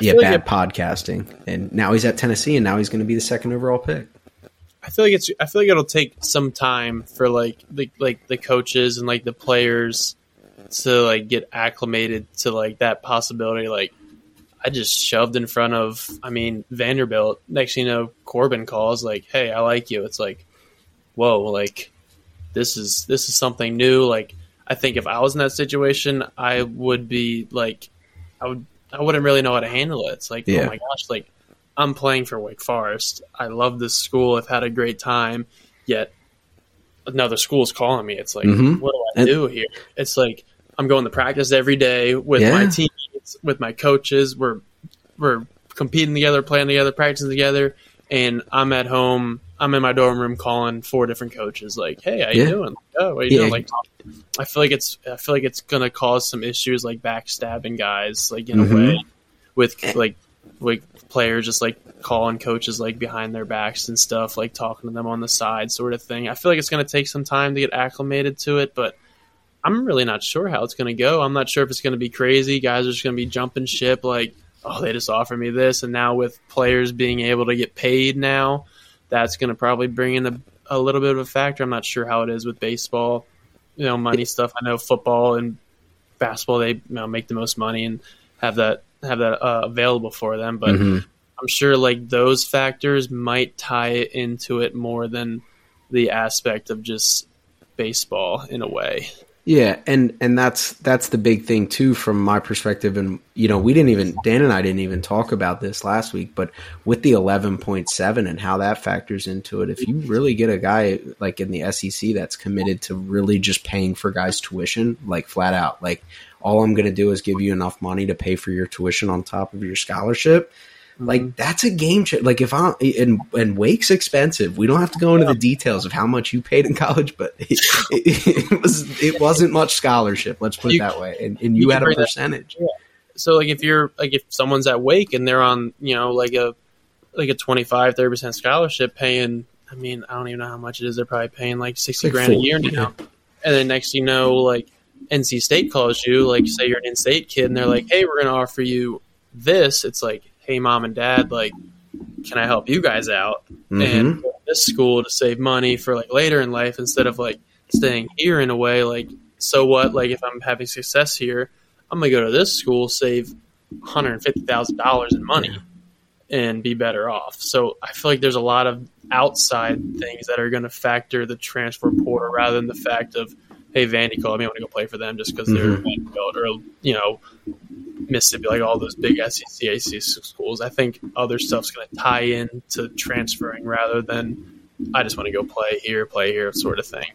yeah, feel like bad podcasting. And now he's at Tennessee, and now he's going to be the second overall pick. I feel like it's. I feel like it'll take some time for like the like the coaches and like the players to like get acclimated to like that possibility. Like I just shoved in front of. I mean Vanderbilt. Next, thing you know, Corbin calls like, "Hey, I like you." It's like, whoa, like this is this is something new. Like I think if I was in that situation, I would be like, I would. I wouldn't really know how to handle it. It's like, Yeah. oh my gosh, like I'm playing for Wake Forest. I love this school. I've had a great time. Yet another school's calling me. It's like, Mhm. what do I And- do here? It's like I'm going to practice every day with my Yeah. Teammates, with my coaches. We're we're competing together, playing together, practicing together, and I'm at home. I'm in my dorm room calling four different coaches. Like, hey, how you Yeah. doing? Oh, what you Yeah. doing? Like, I feel like it's I feel like it's gonna cause some issues like backstabbing guys, like in Mhm. a way, with like like players just like calling coaches like behind their backs and stuff, like talking to them on the side, sort of thing. I feel like it's gonna take some time to get acclimated to it, but I'm really not sure how it's gonna go. I'm not sure if it's gonna be crazy. Guys are just gonna be jumping ship, like, oh, they just offered me this, and now with players being able to get paid now, that's gonna probably bring in a, a little bit of a factor. I'm not sure how it is with baseball you know money stuff. I know football and basketball they you know, make the most money and have that have that uh, available for them. But Mhm. I'm sure like those factors might tie into it more than the aspect of just baseball in a way. Yeah, and and that's that's the big thing too from my perspective. And you know, we didn't even Dan and I didn't even talk about this last week, but with the 11.7 and how that factors into it, if you really get a guy like in the SEC that's committed to really just paying for guys tuition like flat out, like all I'm going to do is give you enough money to pay for your tuition on top of your scholarship like mm-hmm. that's a game changer. Like if I and and Wake's expensive. We don't have to go into the details of how much you paid in college, but it, it, it was it wasn't much scholarship. Let's put it that way. And, and you, you had a percentage. Yeah. So like if you're like if someone's at Wake and they're on you know like a like a 25 30 percent scholarship, paying. I mean I don't even know how much it is. They're probably paying like sixty like grand a year now. And then next you know like NC State calls you, like say you're an in-state kid, and they're like, "Hey, we're going to offer you this." It's like, hey, mom and dad, like, can I help you guys out? Mm-hmm. And this school to save money for like later in life instead of like staying here in a way. Like, so what? Like, if I'm having success here, I'm gonna go to this school, save one hundred fifty thousand dollars in money, and be better off. So I feel like there's a lot of outside things that are going to factor the transfer portal rather than the fact of hey, Vandy called me, I want to go play for them just because they're mm-hmm. Vanderbilt or you know Mississippi, like all those big SEC, ACC schools. I think other stuff's going to tie in to transferring rather than I just want to go play here, play here, sort of thing.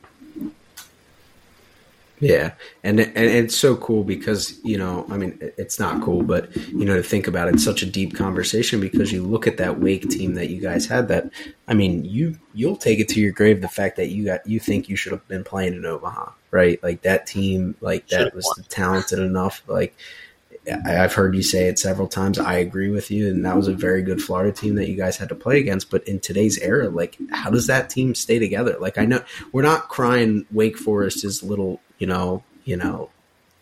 Yeah, and and it's so cool because you know, I mean, it's not cool, but you know, to think about it, it's such a deep conversation because you look at that Wake team that you guys had. That I mean, you you'll take it to your grave the fact that you got you think you should have been playing in Omaha, right? Like that team, like that was talented enough, like I've heard you say it several times. I agree with you, and that was a very good Florida team that you guys had to play against. But in today's era, like, how does that team stay together? Like, I know we're not crying Wake Forest is little, you know, you know,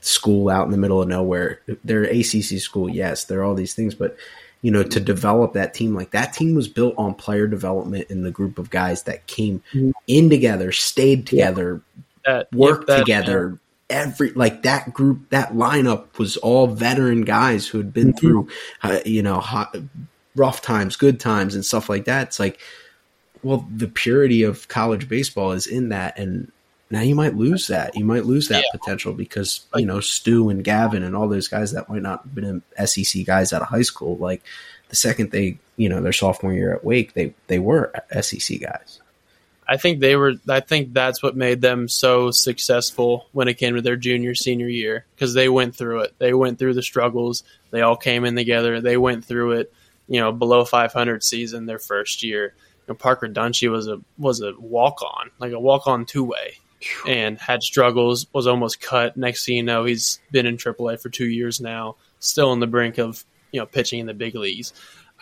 school out in the middle of nowhere. They're ACC school, yes, they're all these things, but you know, to develop that team, like that team was built on player development in the group of guys that came mm-hmm. in together, stayed together, that, worked that, together every like that group that lineup was all veteran guys who had been mm-hmm. through uh, you know hot, rough times good times and stuff like that it's like well the purity of college baseball is in that and now you might lose that you might lose that yeah. potential because you know stu and gavin and all those guys that might not have been sec guys out of high school like the second they you know their sophomore year at wake they they were sec guys I think they were. I think that's what made them so successful when it came to their junior senior year because they went through it. They went through the struggles. They all came in together. They went through it. You know, below 500 season their first year. You know, Parker Dunshee was a was a walk on, like a walk on two way, and had struggles. Was almost cut. Next thing you know, he's been in AAA for two years now, still on the brink of you know pitching in the big leagues.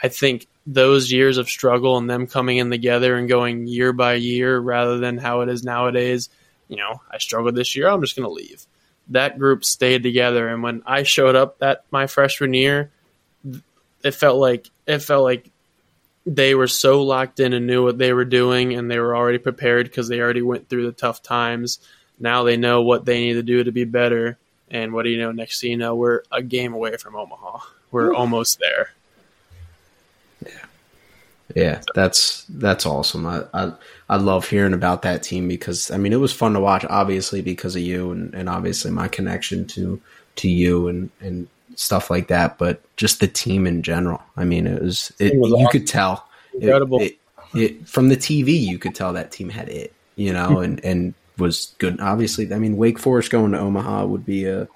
I think those years of struggle and them coming in together and going year by year rather than how it is nowadays, you know, I struggled this year, I'm just going to leave. That group stayed together and when I showed up that my freshman year, it felt like it felt like they were so locked in and knew what they were doing and they were already prepared because they already went through the tough times. Now they know what they need to do to be better. And what do you know? Next thing you know, we're a game away from Omaha. We're Ooh. almost there. Yeah, that's that's awesome. I, I, I love hearing about that team because I mean it was fun to watch, obviously because of you and, and obviously my connection to to you and and stuff like that. But just the team in general. I mean, it was it, it was you awesome. could tell incredible. It, it, from the TV, you could tell that team had it, you know, hmm. and and was good. Obviously, I mean, Wake Forest going to Omaha would be a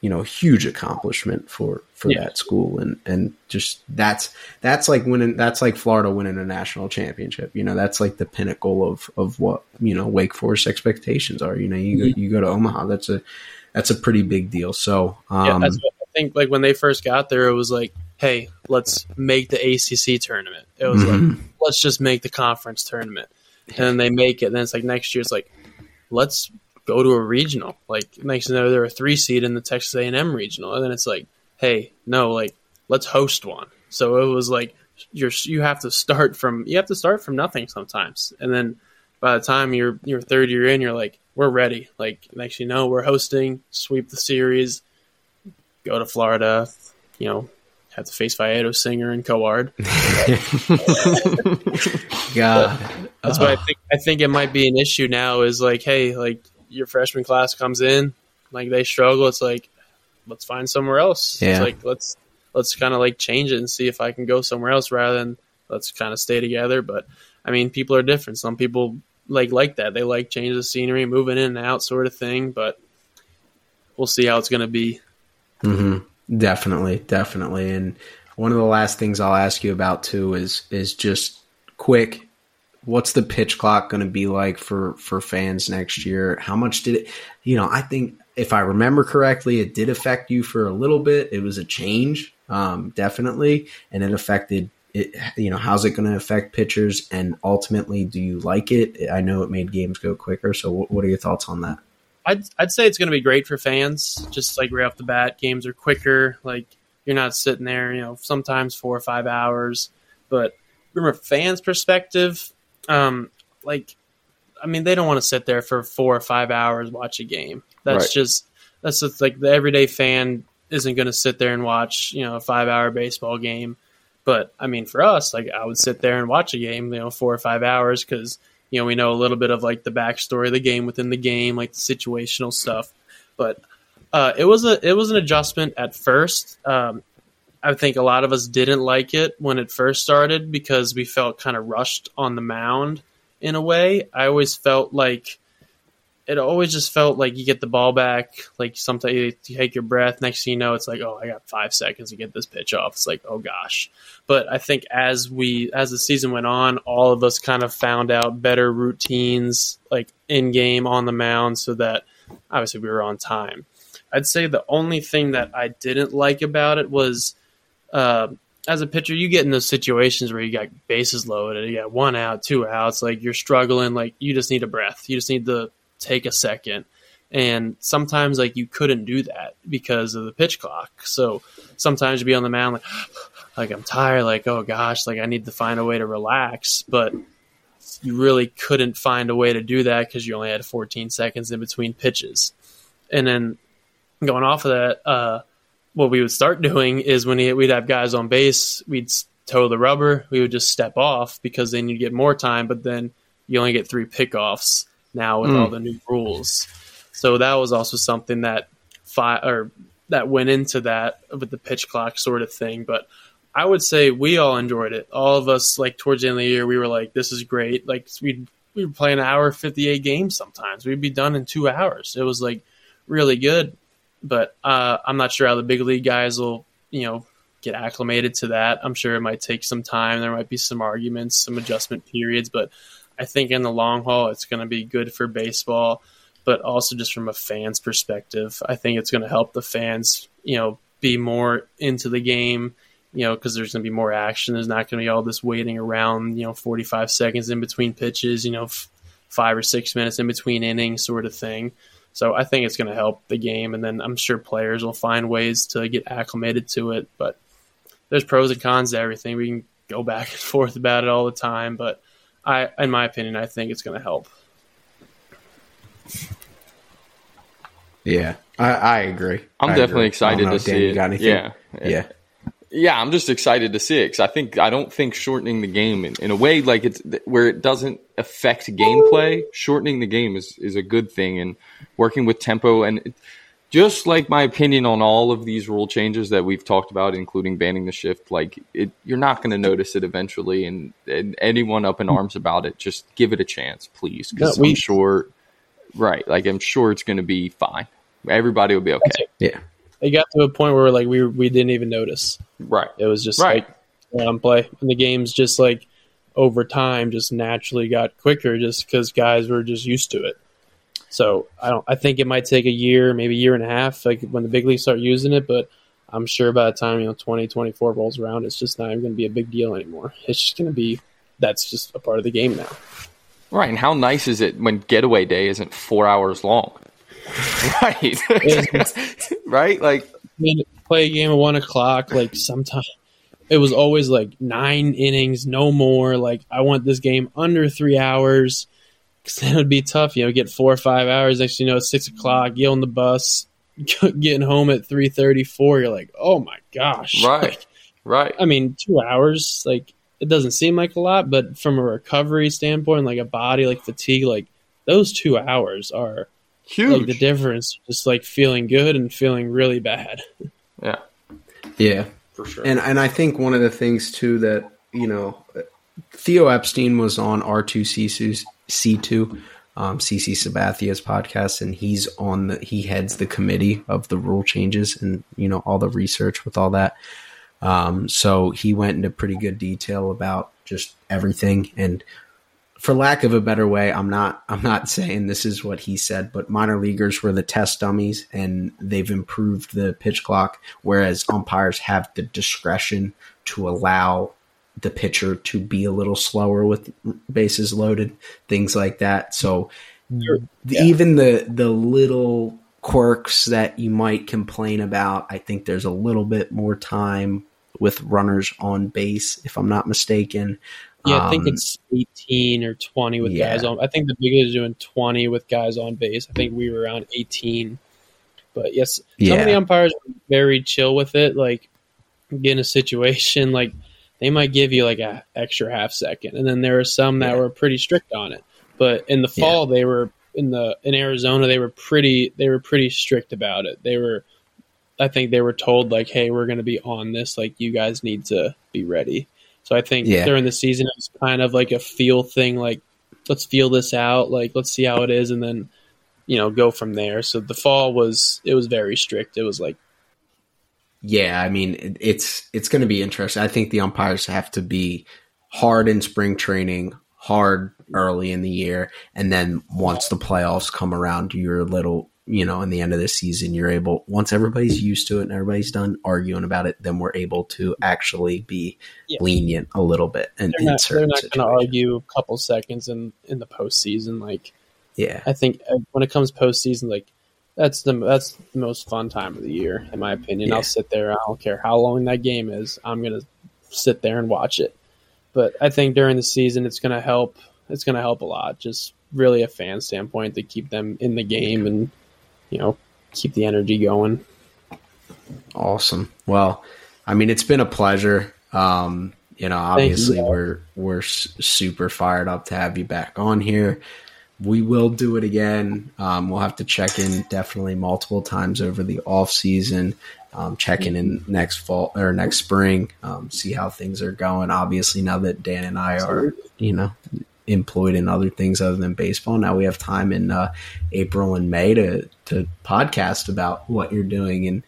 you know huge accomplishment for for yeah. that school and and just that's that's like winning that's like Florida winning a national championship you know that's like the pinnacle of of what you know Wake Forest expectations are you know you mm-hmm. go you go to Omaha that's a that's a pretty big deal so um, yeah that's what I think like when they first got there it was like hey let's make the ACC tournament it was mm-hmm. like let's just make the conference tournament and then they make it and then it's like next year it's like let's go to a regional. Like next thing you know, they're a three seed in the Texas A and M regional, and then it's like, hey, no, like let's host one. So it was like you're you have to start from you have to start from nothing sometimes, and then by the time you're your third year in, you're like, we're ready. Like next you know, we're hosting, sweep the series, go to Florida, you know, have to face Faedo Singer and Kowar. God, That's why I think I think it might be an issue now. Is like, hey, like your freshman class comes in, like they struggle. It's like, let's find somewhere else. Yeah. It's like let's let's kind of like change it and see if I can go somewhere else rather than let's kind of stay together. But I mean, people are different. Some people like like that. They like change the scenery, moving in and out, sort of thing. But we'll see how it's going to be. Mm-hmm. Definitely, definitely. And one of the last things I'll ask you about too is is just quick. What's the pitch clock going to be like for for fans next year? How much did it? You know, I think if I remember correctly, it did affect you for a little bit. It was a change, um, definitely, and it affected. It, you know, how's it going to affect pitchers? And ultimately, do you like it? I know it made games go quicker. So, what, what are your thoughts on that? I'd I'd say it's going to be great for fans. Just like right off the bat, games are quicker. Like you're not sitting there, you know, sometimes four or five hours. But from a fan's perspective, um, like I mean, they don't want to sit there for four or five hours watch a game. That's Right. just that's just like the everyday fan isn't going to sit there and watch you know a five hour baseball game. But I mean, for us, like I would sit there and watch a game, you know, four or five hours because you know we know a little bit of like the backstory of the game within the game, like the situational stuff. But uh, it was a it was an adjustment at first. Um, I think a lot of us didn't like it when it first started because we felt kind of rushed on the mound in a way. I always felt like it always just felt like you get the ball back, like sometimes you take your breath. Next thing you know, it's like, oh, I got five seconds to get this pitch off. It's like, oh gosh. But I think as we as the season went on, all of us kind of found out better routines, like in game on the mound, so that obviously we were on time. I'd say the only thing that I didn't like about it was, uh, as a pitcher, you get in those situations where you got bases loaded, you got one out, two outs, like you're struggling, like you just need a breath, you just need to take a second. And sometimes, like you couldn't do that because of the pitch clock. So sometimes you'd be on the mound, like, like I'm tired, like oh gosh, like I need to find a way to relax, but you really couldn't find a way to do that because you only had 14 seconds in between pitches. And then going off of that, uh, what we would start doing is when he, we'd have guys on base, we'd toe the rubber. We would just step off because then you'd get more time, but then you only get three pickoffs now with Mm. all the new rules. So that was also something that fi- or that went into that with the pitch clock sort of thing. But I would say we all enjoyed it. All of us, like towards the end of the year, we were like, "This is great." Like we we were playing an hour fifty eight games. Sometimes we'd be done in two hours. It was like really good. But uh, I'm not sure how the big league guys will, you know, get acclimated to that. I'm sure it might take some time. There might be some arguments, some adjustment periods, but I think in the long haul, it's going to be good for baseball. But also just from a fan's perspective, I think it's going to help the fans, you know, be more into the game you know, because there's going to be more action. There's not going to be all this waiting around, you know, 45 seconds in between pitches, you know, f- five or six minutes in between innings, sort of thing. So I think it's going to help the game, and then I'm sure players will find ways to get acclimated to it. But there's pros and cons to everything. We can go back and forth about it all the time, but I, in my opinion, I think it's going to help. Yeah, I, I agree. I'm I definitely agree. excited I don't know, to see you it. Got? Yeah, yeah. Yeah, I'm just excited to see it because I think I don't think shortening the game in, in a way like it's where it doesn't affect gameplay. Shortening the game is is a good thing, and working with tempo and it- just like my opinion on all of these rule changes that we've talked about, including banning the shift. Like it, you're not going to notice it eventually, and, and anyone up in arms about it, just give it a chance, please, because No, we- I'm sure, right? Like I'm sure it's going to be fine. Everybody will be okay. Yeah. It got to a point where like we we didn't even notice. Right. It was just Right. like on play, and the games just like over time just naturally got quicker, just because guys were just used to it. So I don't. I think it might take a year, maybe a year and a half, like when the big leagues start using it. But I'm sure by the time you know 2024 rolls around, it's just not even going to be a big deal anymore. It's just going to be that's just a part of the game now. Right, and how nice is it when getaway day isn't four hours long? right, right. Like, play a game at one o'clock. Like sometimes it was always like nine innings, no more. Like I want this game under three hours because then it'd be tough. You know, get four or five hours. Next, thing you know, six o'clock. Get on the bus, getting home at three thirty four. You're like, oh my gosh, Right. Like, Right. I mean, two hours, like it doesn't seem like a lot, but from a recovery standpoint, like a body, like fatigue, like those two hours are Huge. like the difference. Just like feeling good and feeling really bad. yeah, Yeah. for sure. And and I think one of the things too that you know, Theo Epstein was on R two C two, um, CC Sabathia's podcast, and he's on the he heads the committee of the rule changes and you know all the research with all that. Um, so he went into pretty good detail about just everything and for lack of a better way, I'm not I'm not saying this is what he said, but minor leaguers were the test dummies and they've improved the pitch clock, whereas umpires have the discretion to allow the pitcher to be a little slower with bases loaded, things like that. So Yeah. even the the little quirks that you might complain about, I think there's a little bit more time with runners on base, if I'm not mistaken. Yeah, I think Um, it's 18 or 20 with yeah. guys on. I think the biggest is doing 20 with guys on base. I think we were around 18. But yes, some Yeah. of the umpires are very chill with it. Like, get in a situation, like, they might give you like a extra half second. And then there are some that Yeah. were pretty strict on it. But in the fall, they were in the in Arizona, they were pretty they were pretty strict about it. They were I think they were told like, "Hey, we're going to be on this. Like, you guys need to be ready." So I think Yeah. during the season it was kind of like a feel thing, like let's feel this out, like let's see how it is, and then you know go from there. So the fall was it was very strict. It was like Yeah, I mean it's it's going to be interesting. I think the umpires have to be hard in spring training, hard early in the year, and then once the playoffs come around, you're a little, you know, in the end of the season, you're able once everybody's used to it and everybody's done arguing about it, then we're able to actually be Yeah. lenient a little bit. And they're not they're not going to argue a couple seconds in in the postseason. Like Yeah, I think uh, when it comes postseason, like that's the that's the most fun time of the year, in my opinion. Yeah. I'll sit there. I don't care how long that game is. I'm gonna sit there and watch it. But I think during the season, it's gonna help. It's gonna help a lot. Just really a fan standpoint to keep them in the game and you know keep the energy going. Awesome. Well, I mean, it's been a pleasure. Um, you know, you. obviously we're we're super fired up to have you back on here. We will do it again. Um, we'll have to check in definitely multiple times over the off season. Um, checking in next fall or next spring, um, see how things are going. Obviously, now that Dan and I are, you know, employed in other things other than baseball, now we have time in uh, April and May to to podcast about what you're doing in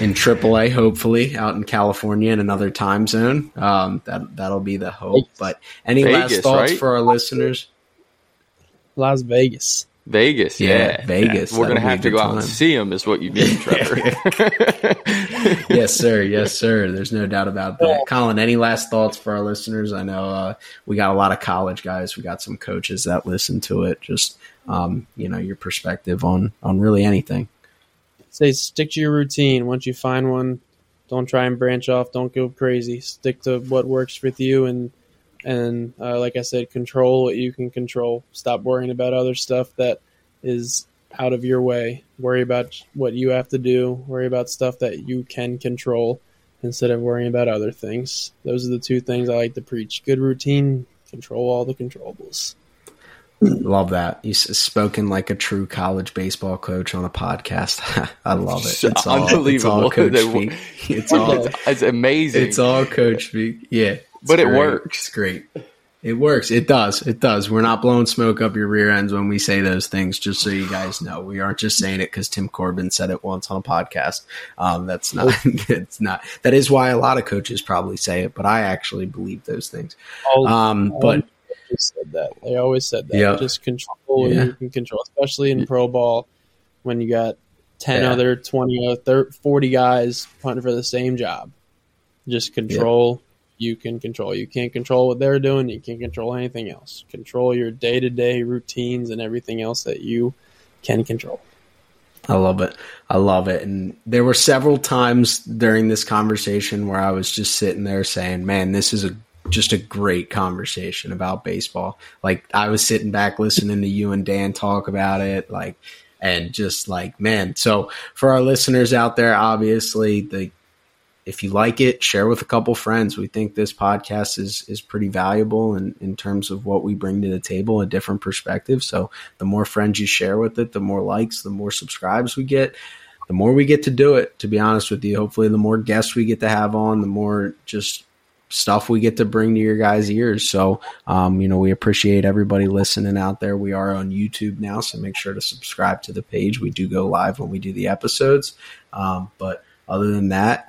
in AAA, hopefully out in California in another time zone. Um, that that'll be the hope. But any last thoughts right? for our listeners? Las Vegas. Vegas, Yeah, yeah, Vegas. Yeah. We're gonna have to good go out and see him, is what you mean, Trevor. yes, sir. Yes, sir. There's no doubt about that. Colin, any last thoughts for our listeners? I know uh, we got a lot of college guys. We got some coaches that listen to it. Just um, you know, your perspective on on really anything. say stick to your routine. Once you find one, don't try and branch off. Don't go crazy. Stick to what works with you, and and uh, like I said, control what you can control. Stop worrying about other stuff that is out of your way. Worry about what you have to do. Worry about stuff that you can control instead of worrying about other things. Those are the two things I like to preach. Good routine, control all the controllables. Love that. You s- spoken like a true college baseball coach on a podcast. I love it. It's all, It's all Unbelievable. coach speak. It's all it's, it's amazing. It's all coach speak. Yeah. It's But it works. It's great. It works. It does. It does. We're not blowing smoke up your rear ends when we say those things, just so you guys know. We aren't just saying it because Tim Corbin said it once on a podcast. Um, that's not, it's not, that is why a lot of coaches probably say it, but I actually believe those things. All, Um, but said that. They always said that. Yeah. Just control what Yeah. you can control, especially in pro ball when you got 10 Yeah. other, 20 other, 30, 40 guys punting for the same job. Just control you can control. You can't control what they're doing. You can't control anything else. Control your day to day routines and everything else that you can control. I love it. I love it. And there were several times during this conversation where I was just sitting there saying, man, this is a just a great conversation about baseball. Like I was sitting back listening to you and Dan talk about it, like, and just like, man. So for our listeners out there, obviously the if you like it, share with a couple friends. We think this podcast is is pretty valuable in, in terms of what we bring to the table, a different perspective. So the more friends you share with it, the more likes, the more subscribes we get, the more we get to do it, to be honest with you. Hopefully the more guests we get to have on, the more just stuff we get to bring to your guys' ears. So, um, you know, we appreciate everybody listening out there. We are on YouTube now, so make sure to subscribe to the page. We do go live when we do the episodes. Um, but other than that,